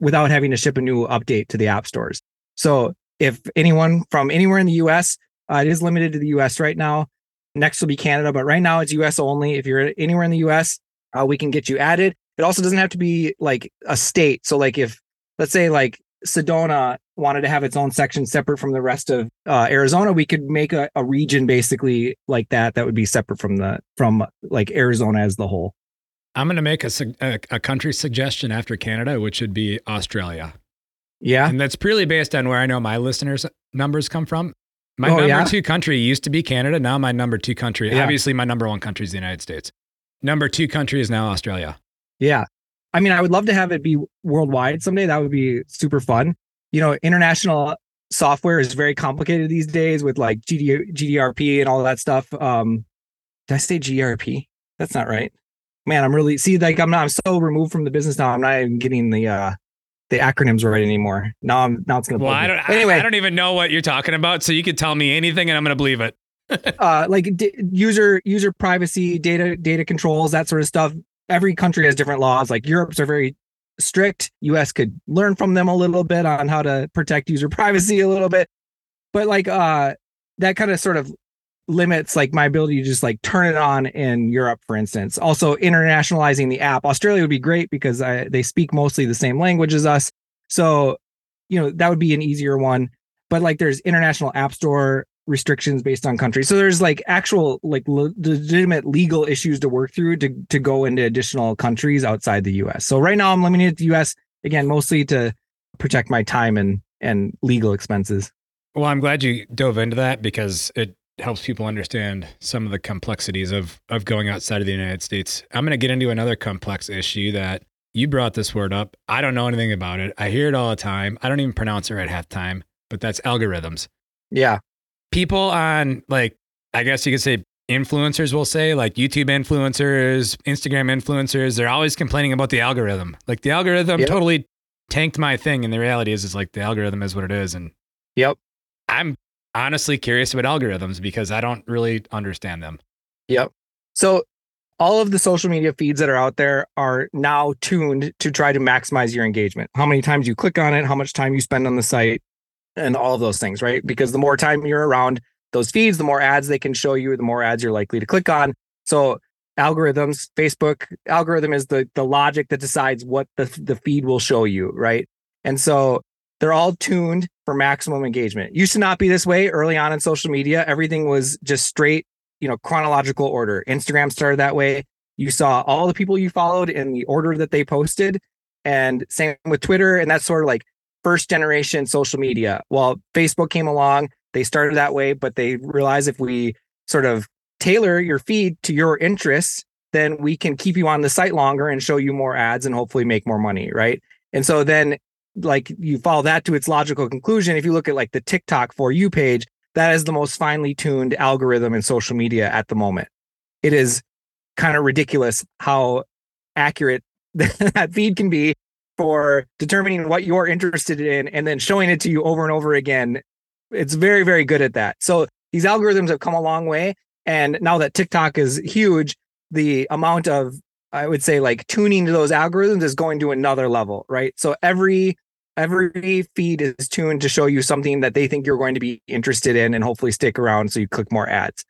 without having to ship a new update to the app stores. So if anyone from anywhere in the US uh, it is limited to the US right now. Next will be Canada, but right now it's US only. If you're anywhere in the US, uh, we can get you added. It also doesn't have to be like a state. So, like if let's say like Sedona wanted to have its own section separate from the rest of uh, Arizona, we could make a, a region basically like that that would be separate from the from like Arizona as the whole. I'm going to make a, a, a country suggestion after Canada, which would be Australia. Yeah, and that's purely based on where I know my listeners' numbers come from. My Oh, number yeah? two country used to be Canada. Now my number two country, Yeah. obviously my number one country is the United States. Number two country is now Australia. Yeah. I mean, I would love to have it be worldwide someday. That would be super fun. You know, international software is very complicated these days with like GD, GDRP and all that stuff. Um, did I say GRP? That's not right. Man, I'm really see like I'm not I'm so removed from the business now. I'm not even getting the uh the acronyms right anymore. Now I'm now it's gonna Well, I don't. Anyway, anyway, I, don't even know what you're talking about. So you could tell me anything, and I'm to believe it. uh like d- user user privacy data data controls that sort of stuff every country has different laws like europe's are very strict us could learn from them a little bit on how to protect user privacy a little bit but like uh that kind of sort of limits like my ability to just like turn it on in europe for instance also internationalizing the app australia would be great because I, they speak mostly the same language as us so you know that would be an easier one but like there's international app store restrictions based on country. So there's like actual like le- legitimate legal issues to work through to to go into additional countries outside the US. So right now I'm limiting it to the US again mostly to protect my time and and legal expenses. Well, I'm glad you dove into that because it helps people understand some of the complexities of of going outside of the United States. I'm going to get into another complex issue that you brought this word up. I don't know anything about it. I hear it all the time. I don't even pronounce it right half the time, but that's algorithms. Yeah. People on like I guess you could say influencers will say like YouTube influencers, Instagram influencers, they're always complaining about the algorithm. Like the algorithm Yep. totally tanked my thing and the reality is is like the algorithm is what it is and Yep. I'm honestly curious about algorithms because I don't really understand them. Yep. So all of the social media feeds that are out there are now tuned to try to maximize your engagement. How many times you click on it, how much time you spend on the site, and all of those things, right? Because the more time you're around those feeds, the more ads they can show you, the more ads you're likely to click on. So algorithms, Facebook algorithm is the the logic that decides what the the feed will show you, right? And so they're all tuned for maximum engagement. Used to not be this way early on in social media. Everything was just straight you know chronological order. Instagram started that way. You saw all the people you followed in the order that they posted. And same with twitter and that's sort of like first generation social media. Well facebook came along they started that way but they realized if we sort of tailor your feed to your interests then we can keep you on the site longer and show you more ads and hopefully make more money right? And so then like you follow that to its logical conclusion if you look at like the tiktok for you page that is the most finely tuned algorithm in social media at the moment. It is kind of ridiculous how accurate that feed can be for determining what you're interested in and then showing it to you over and over again. It's very, very good at that. So these algorithms have come a long way. And now that TikTok is huge, the amount of, I would say, like tuning to those algorithms is going to another level, right? So every every feed is tuned to show you something that they think you're going to be interested in and hopefully stick around so you click more ads.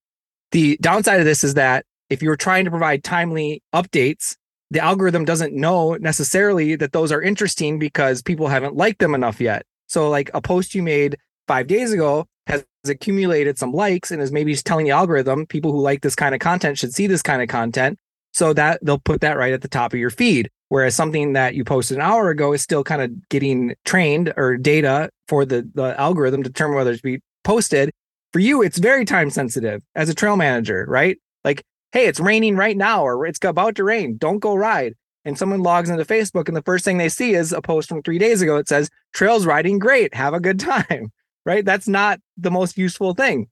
The downside of this is that if you're trying to provide timely updates, the algorithm doesn't know necessarily that those are interesting because people haven't liked them enough yet. So, like a post you made five days ago has accumulated some likes and is maybe telling the algorithm people who like this kind of content should see this kind of content. So that they'll put that right at the top of your feed. Whereas something that you posted an hour ago is still kind of getting trained or data for the, the algorithm to determine whether to be posted. For you, it's very time sensitive as a trail manager, right? Like, hey, it's raining right now, or it's about to rain. Don't go ride. And someone logs into Facebook, and the first thing they see is a post from three days ago that says, Trails riding great. Have a good time, right? That's not the most useful thing.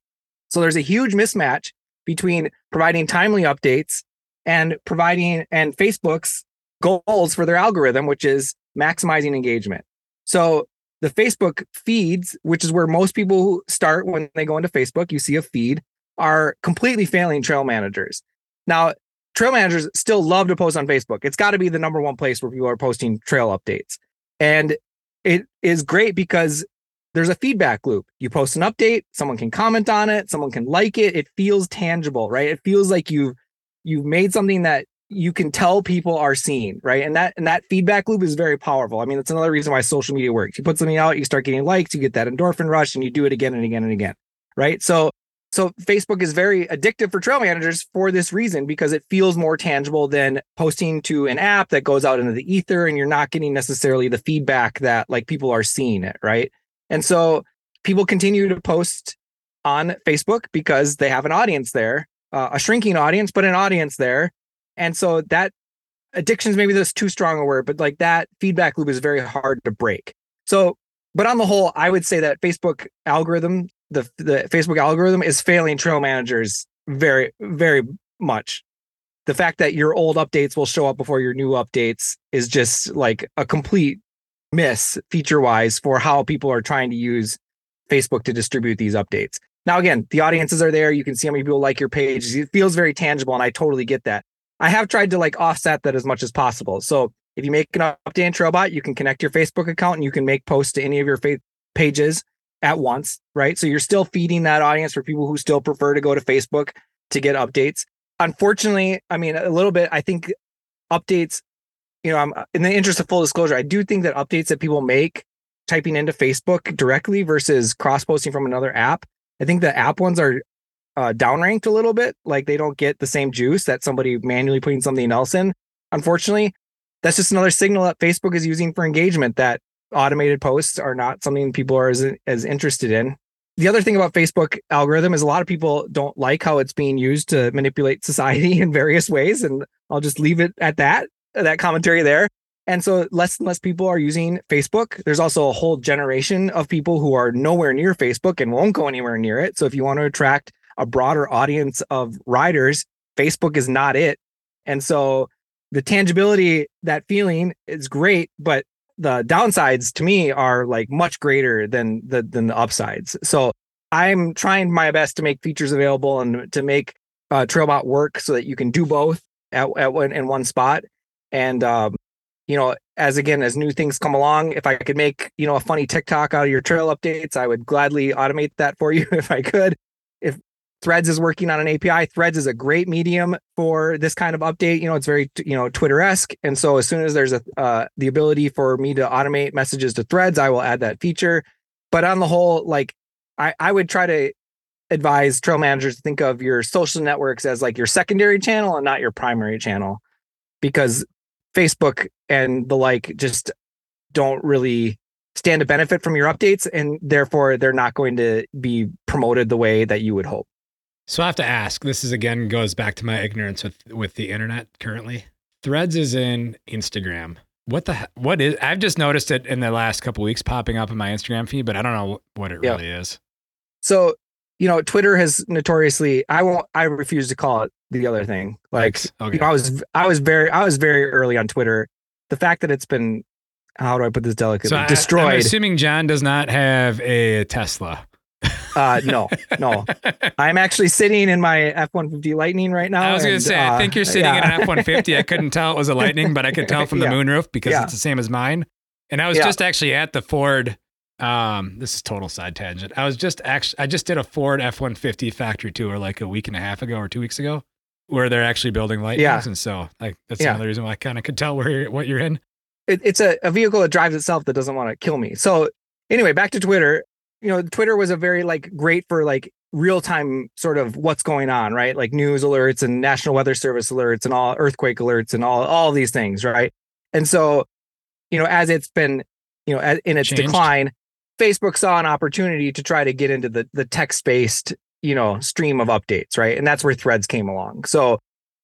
So there's a huge mismatch between providing timely updates and providing and Facebook's goals for their algorithm, which is maximizing engagement. So the Facebook feeds, which is where most people start when they go into Facebook, you see a feed, are completely failing trail managers. Now, trail managers still love to post on Facebook. It's got to be the number one place where people are posting trail updates. And it is great because there's a feedback loop. You post an update, someone can comment on it, someone can like it. It feels tangible, right? It feels like you've you've made something that you can tell people are seeing, right? And that and that feedback loop is very powerful. I mean, that's another reason why social media works. You put something out, you start getting likes, you get that endorphin rush, and you do it again and again and again, right? So so Facebook is very addictive for trail managers for this reason because it feels more tangible than posting to an app that goes out into the ether and you're not getting necessarily the feedback that like people are seeing it, right? And so people continue to post on Facebook because they have an audience there, uh, a shrinking audience, but an audience there. And so that addictions maybe that's too strong a word, but like that feedback loop is very hard to break. So, but on the whole, I would say that Facebook algorithm, the the Facebook algorithm is failing trail managers very, very much. The fact that your old updates will show up before your new updates is just like a complete miss feature wise for how people are trying to use Facebook to distribute these updates. Now, again, the audiences are there. You can see how many people like your page. It feels very tangible, and I totally get that. I have tried to like offset that as much as possible. So if you make an update in Trailbot, you can connect your Facebook account and you can make posts to any of your fa- pages at once, right? So you're still feeding that audience for people who still prefer to go to Facebook to get updates. Unfortunately, I mean, a little bit, I think updates, you know, I'm uh, in the interest of full disclosure, I do think that updates that people make typing into Facebook directly versus cross posting from another app, I think the app ones are uh, downranked a little bit. Like they don't get the same juice that somebody manually putting something else in. Unfortunately, that's just another signal that Facebook is using for engagement that automated posts are not something people are as, as interested in. The other thing about Facebook algorithm is a lot of people don't like how it's being used to manipulate society in various ways. And I'll just leave it at that, that commentary there. And so less and less people are using Facebook. There's also a whole generation of people who are nowhere near Facebook and won't go anywhere near it. So if you want to attract a broader audience of riders, Facebook is not it. And so the tangibility, that feeling is great, but the downsides to me are like much greater than the than the upsides. So I'm trying my best to make features available and to make uh, Trailbot work so that you can do both at, at one in one spot. And um, you know, as again as new things come along, if I could make you know a funny TikTok out of your trail updates, I would gladly automate that for you if I could. If Threads is working on an API. Threads is a great medium for this kind of update. You know, it's very you know Twitter esque, and so as soon as there's a uh, the ability for me to automate messages to Threads, I will add that feature. But on the whole, like I I would try to advise trail managers to think of your social networks as like your secondary channel and not your primary channel, because Facebook and the like just don't really stand to benefit from your updates and therefore they're not going to be promoted the way that you would hope. So I have to ask. This is again goes back to my ignorance with with the internet currently. Threads is in Instagram. What the what is? I've just noticed it in the last couple weeks popping up in my Instagram feed, but I don't know what it yeah. really is. So, you know, Twitter has notoriously. I won't. I refuse to call it the other thing. Like, okay. you know, I was I was very I was very early on Twitter. The fact that it's been how do I put this delicately? So Destroyed. I, I'm assuming John does not have a Tesla. Uh, no, no. I'm actually sitting in my F 150 Lightning right now. I was going to say, uh, I think you're sitting yeah. in an F 150. I couldn't tell it was a Lightning, but I could tell from the yeah. moonroof because yeah. it's the same as mine. And I was just actually at the Ford. Um, this is total side tangent. I was just actually, I just did a Ford F 150 factory tour like a week and a half ago or two weeks ago where they're actually building Lightnings. Yeah. And so like, that's another reason why I kind of could tell where you're, what you're in. It, it's a, a vehicle that drives itself that doesn't want to kill me. So anyway, back to Twitter you know, Twitter was a very like great for like real time sort of what's going on, right? Like news alerts and National Weather Service alerts and all earthquake alerts and all all these things, right? And so, you know, as it's been, you know, in its Changed. decline, Facebook saw an opportunity to try to get into the the text based, you know, stream of updates, right? And that's where Threads came along. So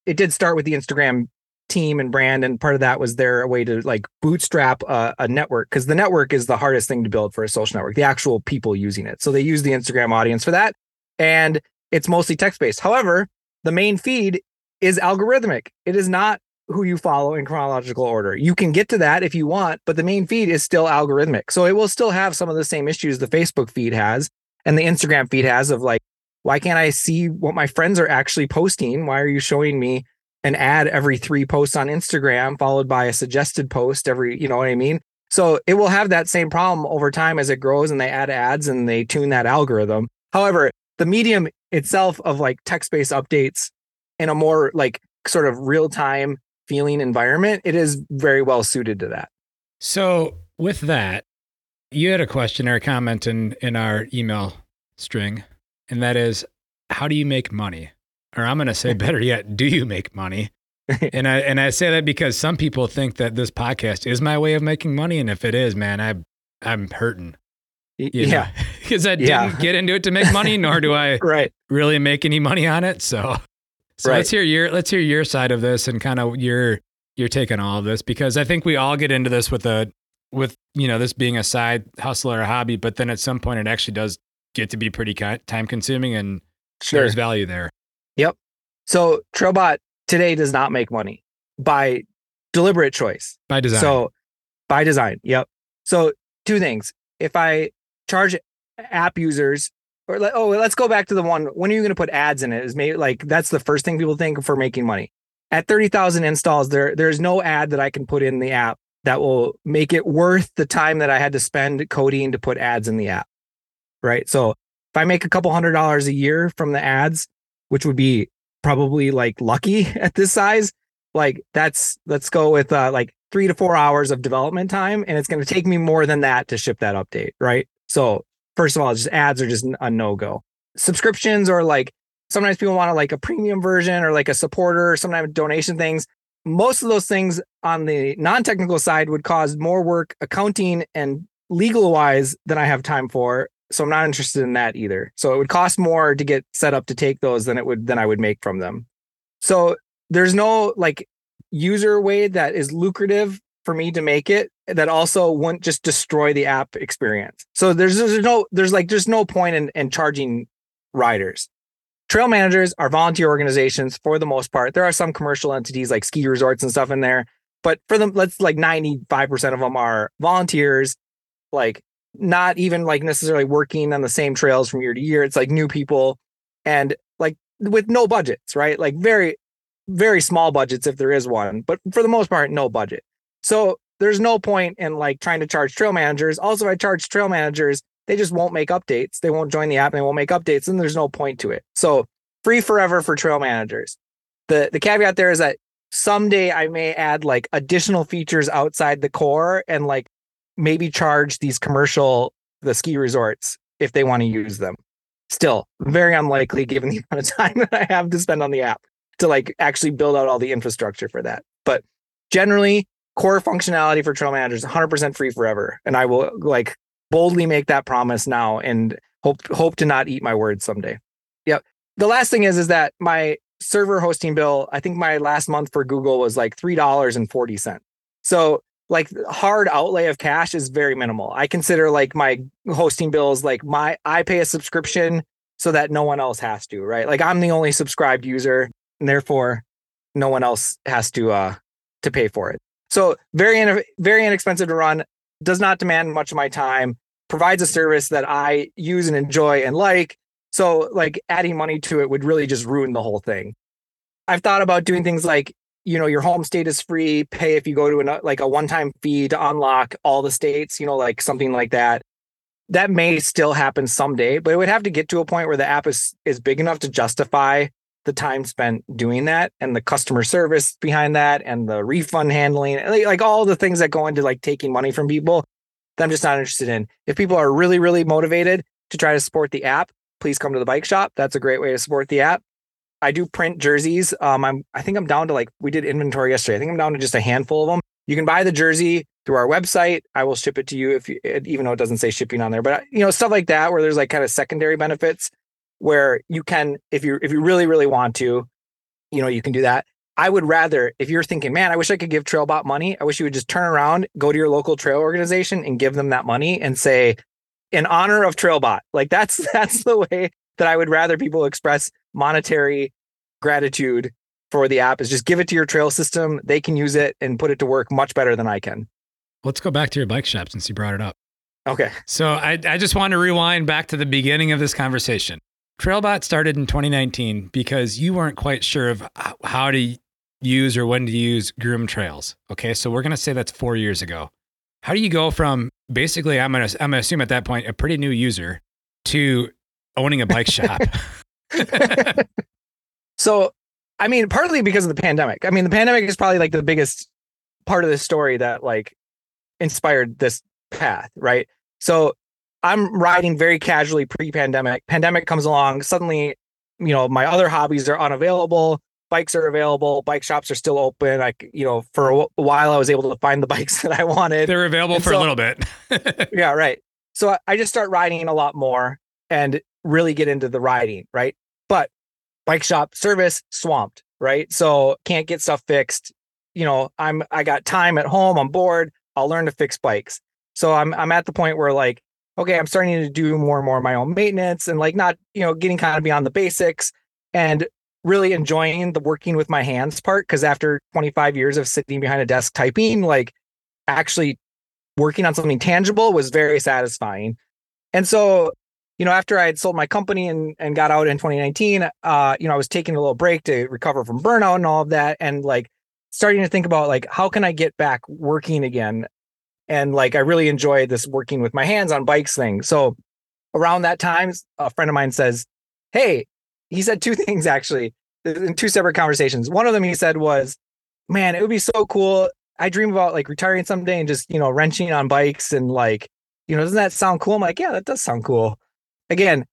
it did start with the Instagram team and brand and part of that was their way to like bootstrap a, a network because the network is the hardest thing to build for a social network the actual people using it. So they use the instagram audience for that and it's mostly text based however the main feed is algorithmic. It is not who you follow in chronological order. You can get to that if you want but the main feed is still algorithmic. So it will still have some of the same issues the facebook feed has and the instagram feed has of like why can't i see what my friends are actually posting why are you showing me an ad every three posts on Instagram, followed by a suggested post every, you know what I mean? So it will have that same problem over time as it grows and they add ads and they tune that algorithm. However, the medium itself of like text based updates in a more like sort of real time feeling environment, it is very well suited to that. So with that, you had a question or a comment in in our email string, and that is, how do you make money? or I'm going to say better yet, do you make money? and I and I say that because some people think that this podcast is my way of making money, and if it is, man, I I'm hurting. Yeah. because I didn't Yeah. get into it to make money, nor do I Right. really make any money on it. So, so Right. let's hear your let's hear your side of this and kind of your your take on all of this because I think we all get into this with a with you know this being a side hustle or a hobby, but then at some point it actually does get to be pretty time consuming and Sure. there's value there. Yep. So Trailbot today does not make money by deliberate choice. by design. So by design. Yep. So two things. If I charge app users or like, oh, let's go back to the one. When are you going to put ads in it? Is maybe like that's the first thing people think for making money. At 30,000 installs, there there's no ad that I can put in the app that will make it worth the time that I had to spend coding to put ads in the app. Right. So if I make a couple hundred dollars a year from the ads, which would be probably like lucky at this size, like that's let's go with uh, like three to four hours of development time and it's going to take me more than that to ship that update right? So first of all just ads are just a no-go. Subscriptions or like sometimes people want to like a premium version or like a supporter or sometimes donation things. Most of those things on the non-technical side would cause more work accounting and legal wise than i have time for so i'm not interested in that either so it would cost more to get set up to take those than it would than i would make from them so there's no like user way that is lucrative for me to make it that also wouldn't just destroy the app experience. So there's there's no there's like there's no point in, in charging riders. Trail managers are volunteer organizations for the most part. There are some commercial entities like ski resorts and stuff in there, but for them, let's like 95% of them are volunteers, like not even like necessarily working on the same trails from year to year. It's like new people and like with no budgets, right? Like very, very small budgets if there is one, but for the most part, no budget. So there's no point in like trying to charge trail managers. Also, if I charge trail managers, they just won't make updates. They won't join the app and they won't make updates, and there's no point to it. So free forever for trail managers. The the caveat there is that someday I may add like additional features outside the core and like maybe charge these commercial the ski resorts if they want to use them. Still, very unlikely given the amount of time that I have to spend on the app to like actually build out all the infrastructure for that. But generally, core functionality for trail managers 100% free forever and I will like boldly make that promise now and hope hope to not eat my words someday. Yep. The last thing is is that my server hosting bill, I think my last month for Google was like $3.40. So like hard outlay of cash is very minimal. I consider like my hosting bills like my I pay a subscription so that no one else has to, right? Like I'm the only subscribed user and therefore no one else has to uh to pay for it. So very in, very inexpensive to run, does not demand much of my time, provides a service that I use and enjoy and like. So like adding money to it would really just ruin the whole thing. I've thought about doing things like you know your home state is free, pay if you go to an, like a one-time fee to unlock all the states, you know like something like that. That may still happen someday, but it would have to get to a point where the app is is big enough to justify the time spent doing that and the customer service behind that and the refund handling like, like all the things that go into like taking money from people that I'm just not interested in. If people are really really motivated to try to support the app, please come to the bike shop. That's a great way to support the app. I do print jerseys. Um I'm I think I'm down to like we did inventory yesterday. I think I'm down to just a handful of them. You can buy the jersey through our website. I will ship it to you if you, even though it doesn't say shipping on there, but you know stuff like that where there's like kind of secondary benefits where you can if you if you really really want to you know you can do that i would rather if you're thinking man i wish i could give trailbot money i wish you would just turn around go to your local trail organization and give them that money and say in honor of trailbot like that's that's the way that i would rather people express monetary gratitude for the app is just give it to your trail system they can use it and put it to work much better than i can Let's go back to your bike shop since you brought it up. okay So I, I just want to rewind back to the beginning of this conversation. Trailbot started in 2019 because you weren't quite sure of how to use or when to use groom trails. Okay, so we're gonna say that's four years ago. How do you go from basically I'm gonna I'm gonna assume at that point a pretty new user to owning a bike shop? So, I mean, partly because of the pandemic. I mean, the pandemic is probably like the biggest part of the story that like inspired this path, right? So, I'm riding very casually pre-pandemic. Pandemic comes along, suddenly, you know, my other hobbies are unavailable. Bikes are available. Bike shops are still open. Like, you know, for a while I was able to find the bikes that I wanted. They're available And for a little bit. yeah, right. So I just start riding a lot more and really get into the riding, right? But bike shop service swamped, right? So can't get stuff fixed. You know, I'm I got time at home, I'm bored, I'll learn to fix bikes. So I'm I'm at the point where like, okay, I'm starting to do more and more of my own maintenance and like not, you know, getting kind of beyond the basics and really enjoying the working with my hands part because after 25 years of sitting behind a desk typing, like actually working on something tangible was very satisfying. And so, you know, after I had sold my company and, and got out in 2019, uh, you know, I was taking a little break to recover from burnout and all of that. And like starting to think about like, how can I get back working again? And like, I really enjoyed this working with my hands on bikes thing. So around that time, a friend of mine says, Hey, he said two things actually in two separate conversations. One of them he said was, Man, it would be so cool I dream about like retiring someday and just, you know, wrenching on bikes and like, you know, doesn't that sound cool? I'm like, yeah, that does sound cool. Again,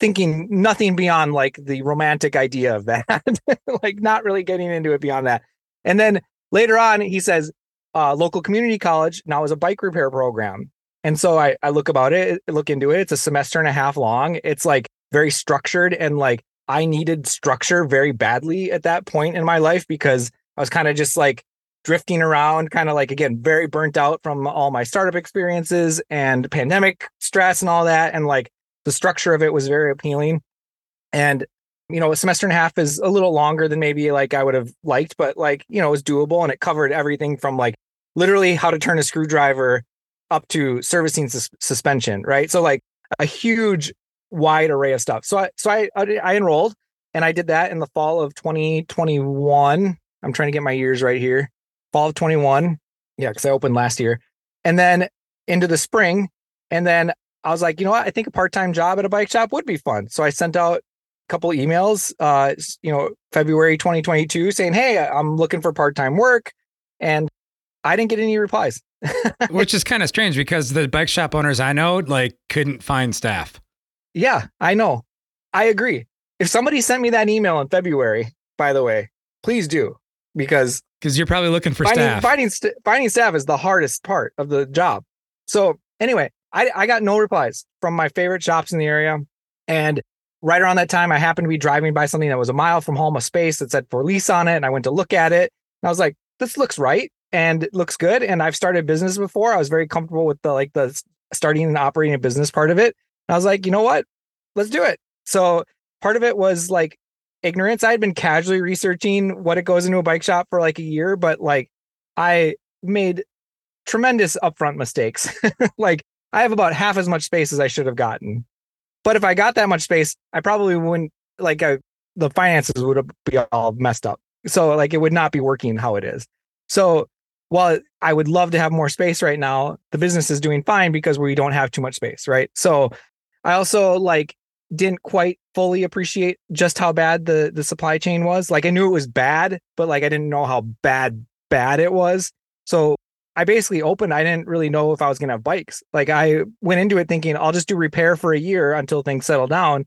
thinking nothing beyond like the romantic idea of that, like not really getting into it beyond that. And then later on, he says, uh, local community college now is a bike repair program. And so I, I look about it, look into it. It's a semester and a half long. It's like very structured and like I needed structure very badly at that point in my life because I was kind of just like drifting around, kind of like again, very burnt out from all my startup experiences and pandemic stress and all that. And like the structure of it was very appealing. And, you know, a semester and a half is a little longer than maybe like I would have liked, but like, you know, it was doable and it covered everything from like literally how to turn a screwdriver up to servicing sus- suspension, right? So like a huge wide array of stuff. So I so I I enrolled and I did that in the fall of 2021. I'm trying to get my years right here fall of 21. Yeah, because I opened last year. And then into the spring. And then I was like, you know what? I think a part-time job at a bike shop would be fun. So I sent out a couple emails, uh, you know, February 2022 saying, Hey, I'm looking for part-time work. And I didn't get any replies. Which is kind of strange because the bike shop owners I know like couldn't find staff. Yeah, I know. I agree. If somebody sent me that email in February, by the way, please do because because you're probably looking for finding, staff. Finding st- finding staff is the hardest part of the job. So anyway, I I got no replies from my favorite shops in the area, and right around that time, I happened to be driving by something that was a mile from home, a space that said for lease on it, and I went to look at it, and I was like, this looks right and it looks good. And I've started business before. I was very comfortable with the like the starting and operating a business part of it. And I was like, you know what? Let's do it. So part of it was like ignorance. I had been casually researching what it goes into a bike shop for like a year, but like I made tremendous upfront mistakes. like I have about half as much space as I should have gotten. But if I got that much space, I probably wouldn't like I, the finances would be all messed up. So like it would not be working how it is. So while I would love to have more space right now, the business is doing fine because we don't have too much space, right? So I also like didn't quite fully appreciate just how bad the the supply chain was. Like I knew it was bad, but like I didn't know how bad bad it was. So I basically opened. I didn't really know if I was gonna have bikes. Like I went into it thinking I'll just do repair for a year until things settle down.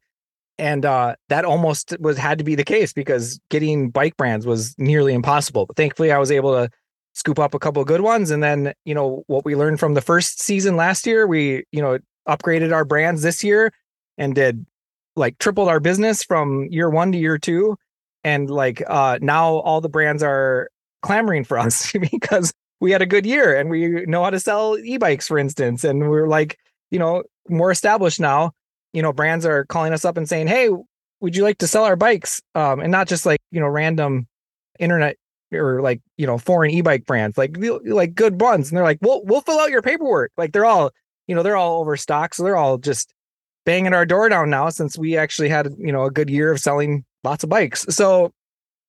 And uh, that almost was had to be the case because getting bike brands was nearly impossible. But thankfully, I was able to scoop up a couple of good ones. And then, you know, what we learned from the first season last year, we, you know, upgraded our brands this year and did like tripled our business from year one to year two. And like uh now all the brands are clamoring for us because we had a good year and we know how to sell e-bikes, for instance. And we're like, you know, more established now. You know, brands are calling us up and saying, Hey, would you like to sell our bikes? Um, and not just like, you know, random internet or like, you know, foreign e-bike brands, like like good ones. And they're like, we'll we'll fill out your paperwork. Like they're all, you know, they're all overstocked. So they're all just banging our door down now since we actually had you know a good year of selling lots of bikes. So,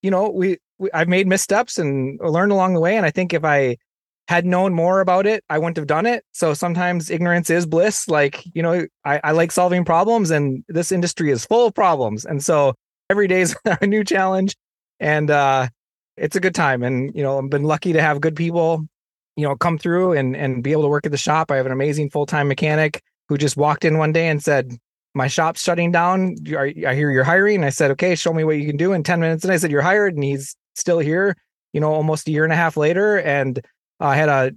you know, we, we I've made missteps and learned along the way, and I think if I had known more about it, I wouldn't have done it. So sometimes ignorance is bliss. Like, you know, I, I like solving problems and this industry is full of problems. And so every day is a new challenge and uh, it's a good time. And, you know, I've been lucky to have good people, you know, come through and, and be able to work at the shop. I have an amazing full-time mechanic who just walked in one day and said, my shop's shutting down. I hear you're hiring. I said, okay, show me what you can do in 10 minutes. And I said, you're hired. And he's still here, you know, almost a year and a half later. And I had a,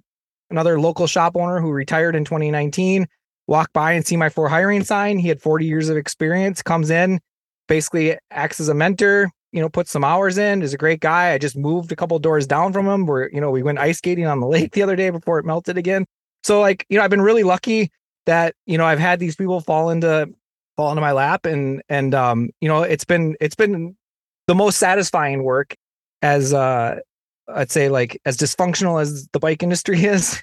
another local shop owner who retired in 2019 walk by and see my for hiring sign. He had 40 years of experience, comes in, basically acts as a mentor, you know, puts some hours in, is a great guy. I just moved a couple doors down from him where, you know, we went ice skating on the lake the other day before it melted again. So like, you know, I've been really lucky that, you know, I've had these people fall into fall into my lap and and um, you know, it's been it's been the most satisfying work as uh I'd say like as dysfunctional as the bike industry is.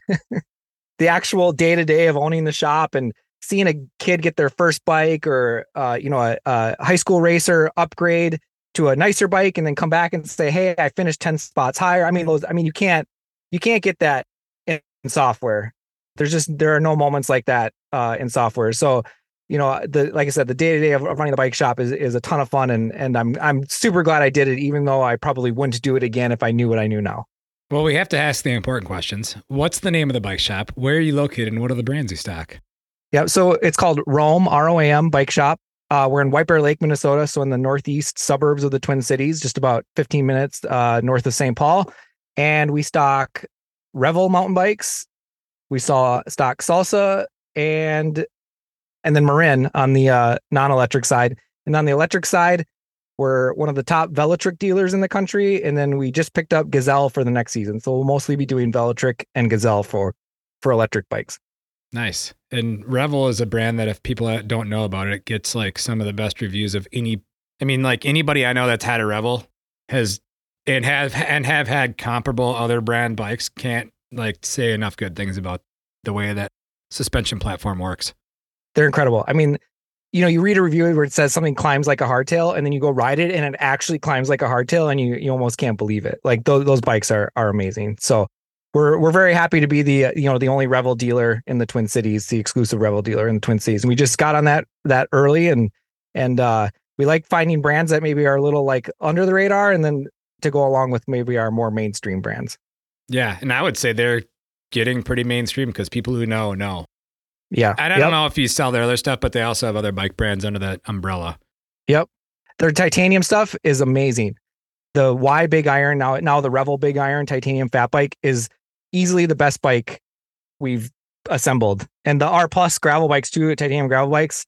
the actual day to day of owning the shop and seeing a kid get their first bike or uh, you know a, a, high school racer upgrade to a nicer bike and then come back and say hey i finished 10 spots higher. I mean those i mean you can't you can't get that in, in software. There's just there are no moments like that uh, in software. So you know the like i said the day to day of running the bike shop is is a ton of fun and and i'm i'm super glad i did it even though i probably wouldn't do it again if i knew what i knew now well, we have to ask the important questions. What's the name of the bike shop? Where are you located and what are the brands you stock? Yeah, so it's called Roam R O A M Bike Shop. Uh, we're in White Bear Lake, Minnesota, so in the northeast suburbs of the Twin Cities, just about 15 minutes uh, north of St. Paul. And we stock Revel mountain bikes. We saw stock Salsa and and then Marin on the uh, non-electric side. And on the electric side, we're one of the top Velotric dealers in the country, and then we just picked up Gazelle for the next season. So we'll mostly be doing Velotric and Gazelle for for electric bikes. Nice. And Revel is a brand that if people don't know about it, it gets like some of the best reviews of any. I mean, like anybody I know that's had a Revel has and have and have had comparable other brand bikes can't like say enough good things about the way that suspension platform works. They're incredible. I mean, you know, you read a review where it says something climbs like a hardtail, and then you go ride it, and it actually climbs like a hardtail, and you you almost can't believe it. Like those those bikes are are amazing. So we're we're very happy to be the you know the only Revel dealer in the Twin Cities, the exclusive Revel dealer in the Twin Cities, and we just got on that that early, and and uh, we like finding brands that maybe are a little like under the radar, and then to go along with maybe our more mainstream brands. Yeah, and I would say they're getting pretty mainstream because people who know know. Yeah. I don't know if you sell their other stuff, but they also have other bike brands under that umbrella. Yep. Their titanium stuff is amazing. The Why Big Iron now now the Revel Big Iron titanium fat bike is easily the best bike we've assembled. And the R Plus gravel bikes too, titanium gravel bikes.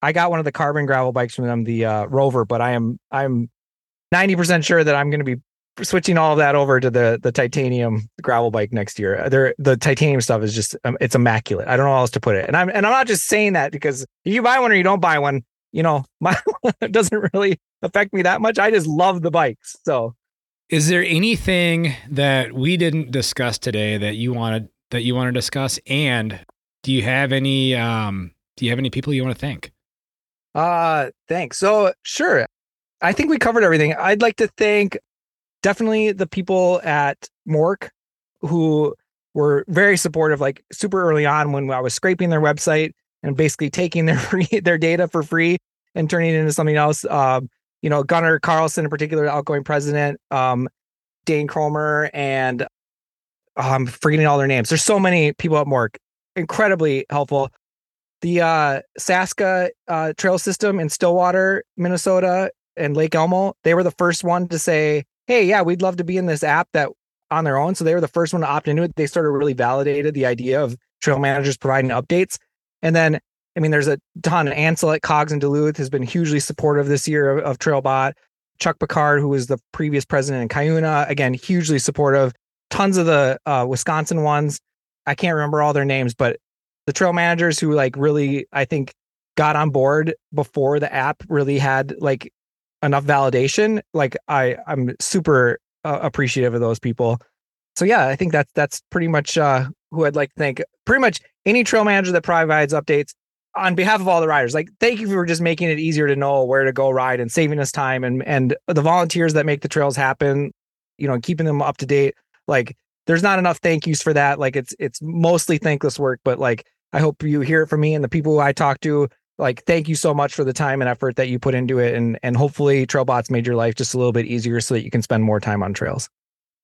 I got one of the carbon gravel bikes from them, the uh, Rover, but I am I'm 90% sure that I'm going to be switching all that over to the the titanium gravel bike next year. There, the titanium stuff is just um, it's immaculate. I don't know how else to put it. And I'm and I'm not just saying that because if you buy one or you don't buy one, you know, my it doesn't really affect me that much. I just love the bikes. So, is there anything that we didn't discuss today that you wanted that you want to discuss? And do you have any um do you have any people you want to thank? Uh, thanks. So sure. I think we covered everything. I'd like to thank definitely the people at MORC who were very supportive, like super early on when I was scraping their website and basically taking their free their data for free and turning it into something else. Um, you know, Gunnar Carlson in particular, outgoing president, um, Dane Cromer, and oh, I'm forgetting all their names. There's so many people at MORC, incredibly helpful. The uh, Saska uh, trail system in Stillwater, Minnesota, and Lake Elmo, they were the first one to say, hey, yeah, we'd love to be in this app that on their own. So they were the first one to opt into it. They sort of really validated the idea of trail managers providing updates. And then, I mean, there's a ton. Of Ansel at COGGS in Duluth has been hugely supportive this year of, of TrailBot. Chuck Picard, who was the previous president in Cuyuna, again, hugely supportive. Tons of the uh, Wisconsin ones. I can't remember all their names, but the trail managers who like really, I think, got on board before the app really had like enough validation, like I I'm super uh, appreciative of those people. So yeah, I think that's that's pretty much uh, who I'd like to thank. Pretty much any trail manager that provides updates on behalf of all the riders. Like thank you for just making it easier to know where to go ride and saving us time and and the volunteers that make the trails happen, you know, keeping them up to date. Like there's not enough thank yous for that. Like it's it's mostly thankless work, but like I hope you hear it from me and the people I talk to like thank you so much for the time and effort that you put into it and and hopefully trailbots made your life just a little bit easier so that you can spend more time on trails.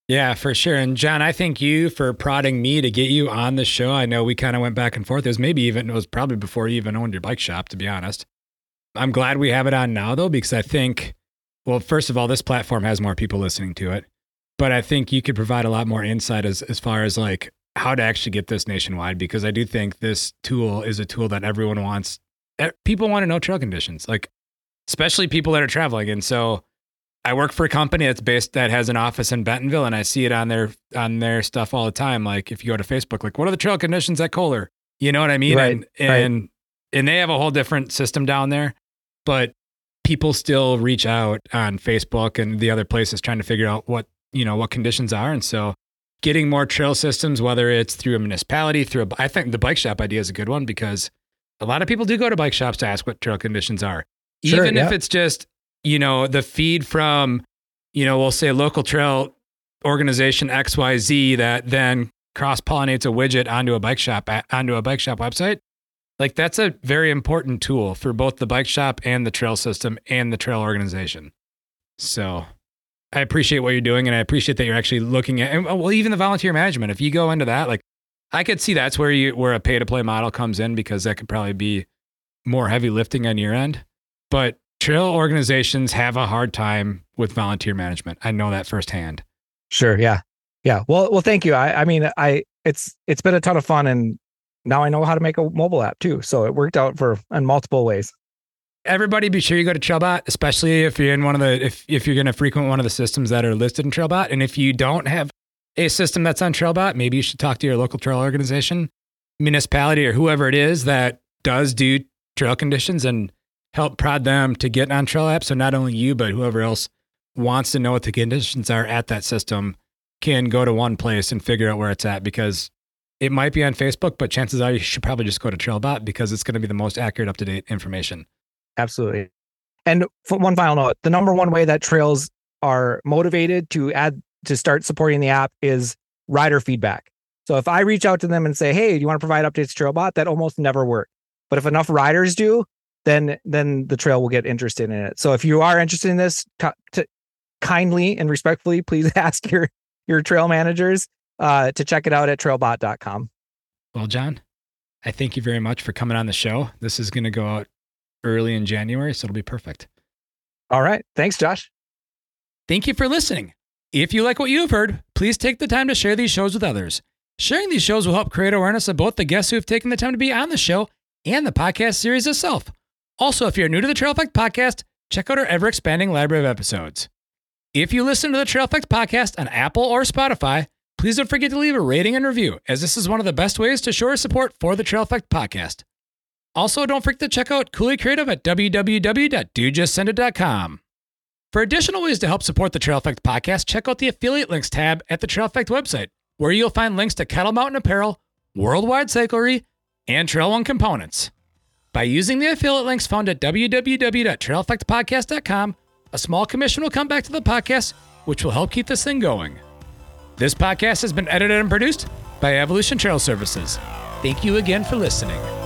Yeah for sure. And john i thank you for prodding me to get you on the show. I know we kind of went back and forth. It was maybe even it was probably before you even owned your bike shop to be honest. I'm glad we have it on now though because i think well first of all this platform has more people listening to it but i think you could provide a lot more insight as as far as like how to actually get this nationwide because I do think this tool is a tool that everyone wants. People want to know trail conditions, like especially people that are traveling. And so I work for a company that's based that has an office in Bentonville, and I see it on their on their stuff all the time. Like if you go to Facebook, like what are the trail conditions at Coler? You know what I mean? Right, and right. and and they have a whole different system down there, but people still reach out on Facebook and the other places trying to figure out what you know what conditions are, and so getting more trail systems, whether it's through a municipality, through a, I think the bike shop idea is a good one because a lot of people do go to bike shops to ask what trail conditions are, Sure, even if it's just you know the feed from you know we'll say local trail organization XYZ that then cross pollinates a widget onto a bike shop onto a bike shop website. Like that's a very important tool for both the bike shop and the trail system and the trail organization. So I appreciate what you're doing and I appreciate that you're actually looking at and well even the volunteer management. If you go into that, like I could see that's where you where a pay to play model comes in because that could probably be more heavy lifting on your end. But trail organizations have a hard time with volunteer management. I know that firsthand. Sure. Yeah. Yeah. Well, well, thank you. I, I mean, I, it's, it's been a ton of fun and now I know how to make a mobile app too. So it worked out for in multiple ways. Everybody be sure you go to Trailbot, especially if you're in one of the if if you're gonna frequent one of the systems that are listed in Trailbot. And if you don't have a system that's on Trailbot, maybe you should talk to your local trail organization, municipality, or whoever it is that does do trail conditions and help prod them to get on trail apps. So not only you, but whoever else wants to know what the conditions are at that system can go to one place and figure out where it's at because it might be on Facebook, but chances are you should probably just go to Trailbot because it's going to be the most accurate, up to date information. Absolutely. And for one final note, the number one way that trails are motivated to add to start supporting the app is rider feedback. So if I reach out to them and say, "Hey, do you want to provide updates to Trailbot?" That almost never works. But if enough riders do, then then the trail will get interested in it. So if you are interested in this, to, kindly and respectfully, please ask your your trail managers uh, to check it out at trailbot.com. Well, John, I thank you very much for coming on the show. This is going to go out early in January, so it'll be perfect. All right. Thanks, Josh. Thank you for listening. If you like what you've heard, please take the time to share these shows with others. Sharing these shows will help create awareness of both the guests who have taken the time to be on the show and the podcast series itself. Also, if you're new to the Trail Effect podcast, check out our ever expanding library of episodes. If you listen to the Trail Effect podcast on Apple or Spotify, please don't forget to leave a rating and review, as this is one of the best ways to show our support for the Trail Effect podcast. Also, don't forget to check out Coulee Creative at www.dudejustsendit.com. For additional ways to help support the Trail Effect podcast, check out the affiliate links tab at the Trail Effect website, where you'll find links to KETL Mountain Apparel, Worldwide Cyclery, and Trail One components. By using the affiliate links found at www.traileffectpodcast.com, a small commission will come back to the podcast, which will help keep this thing going. This podcast has been edited and produced by Evolution Trail Services. Thank you again for listening.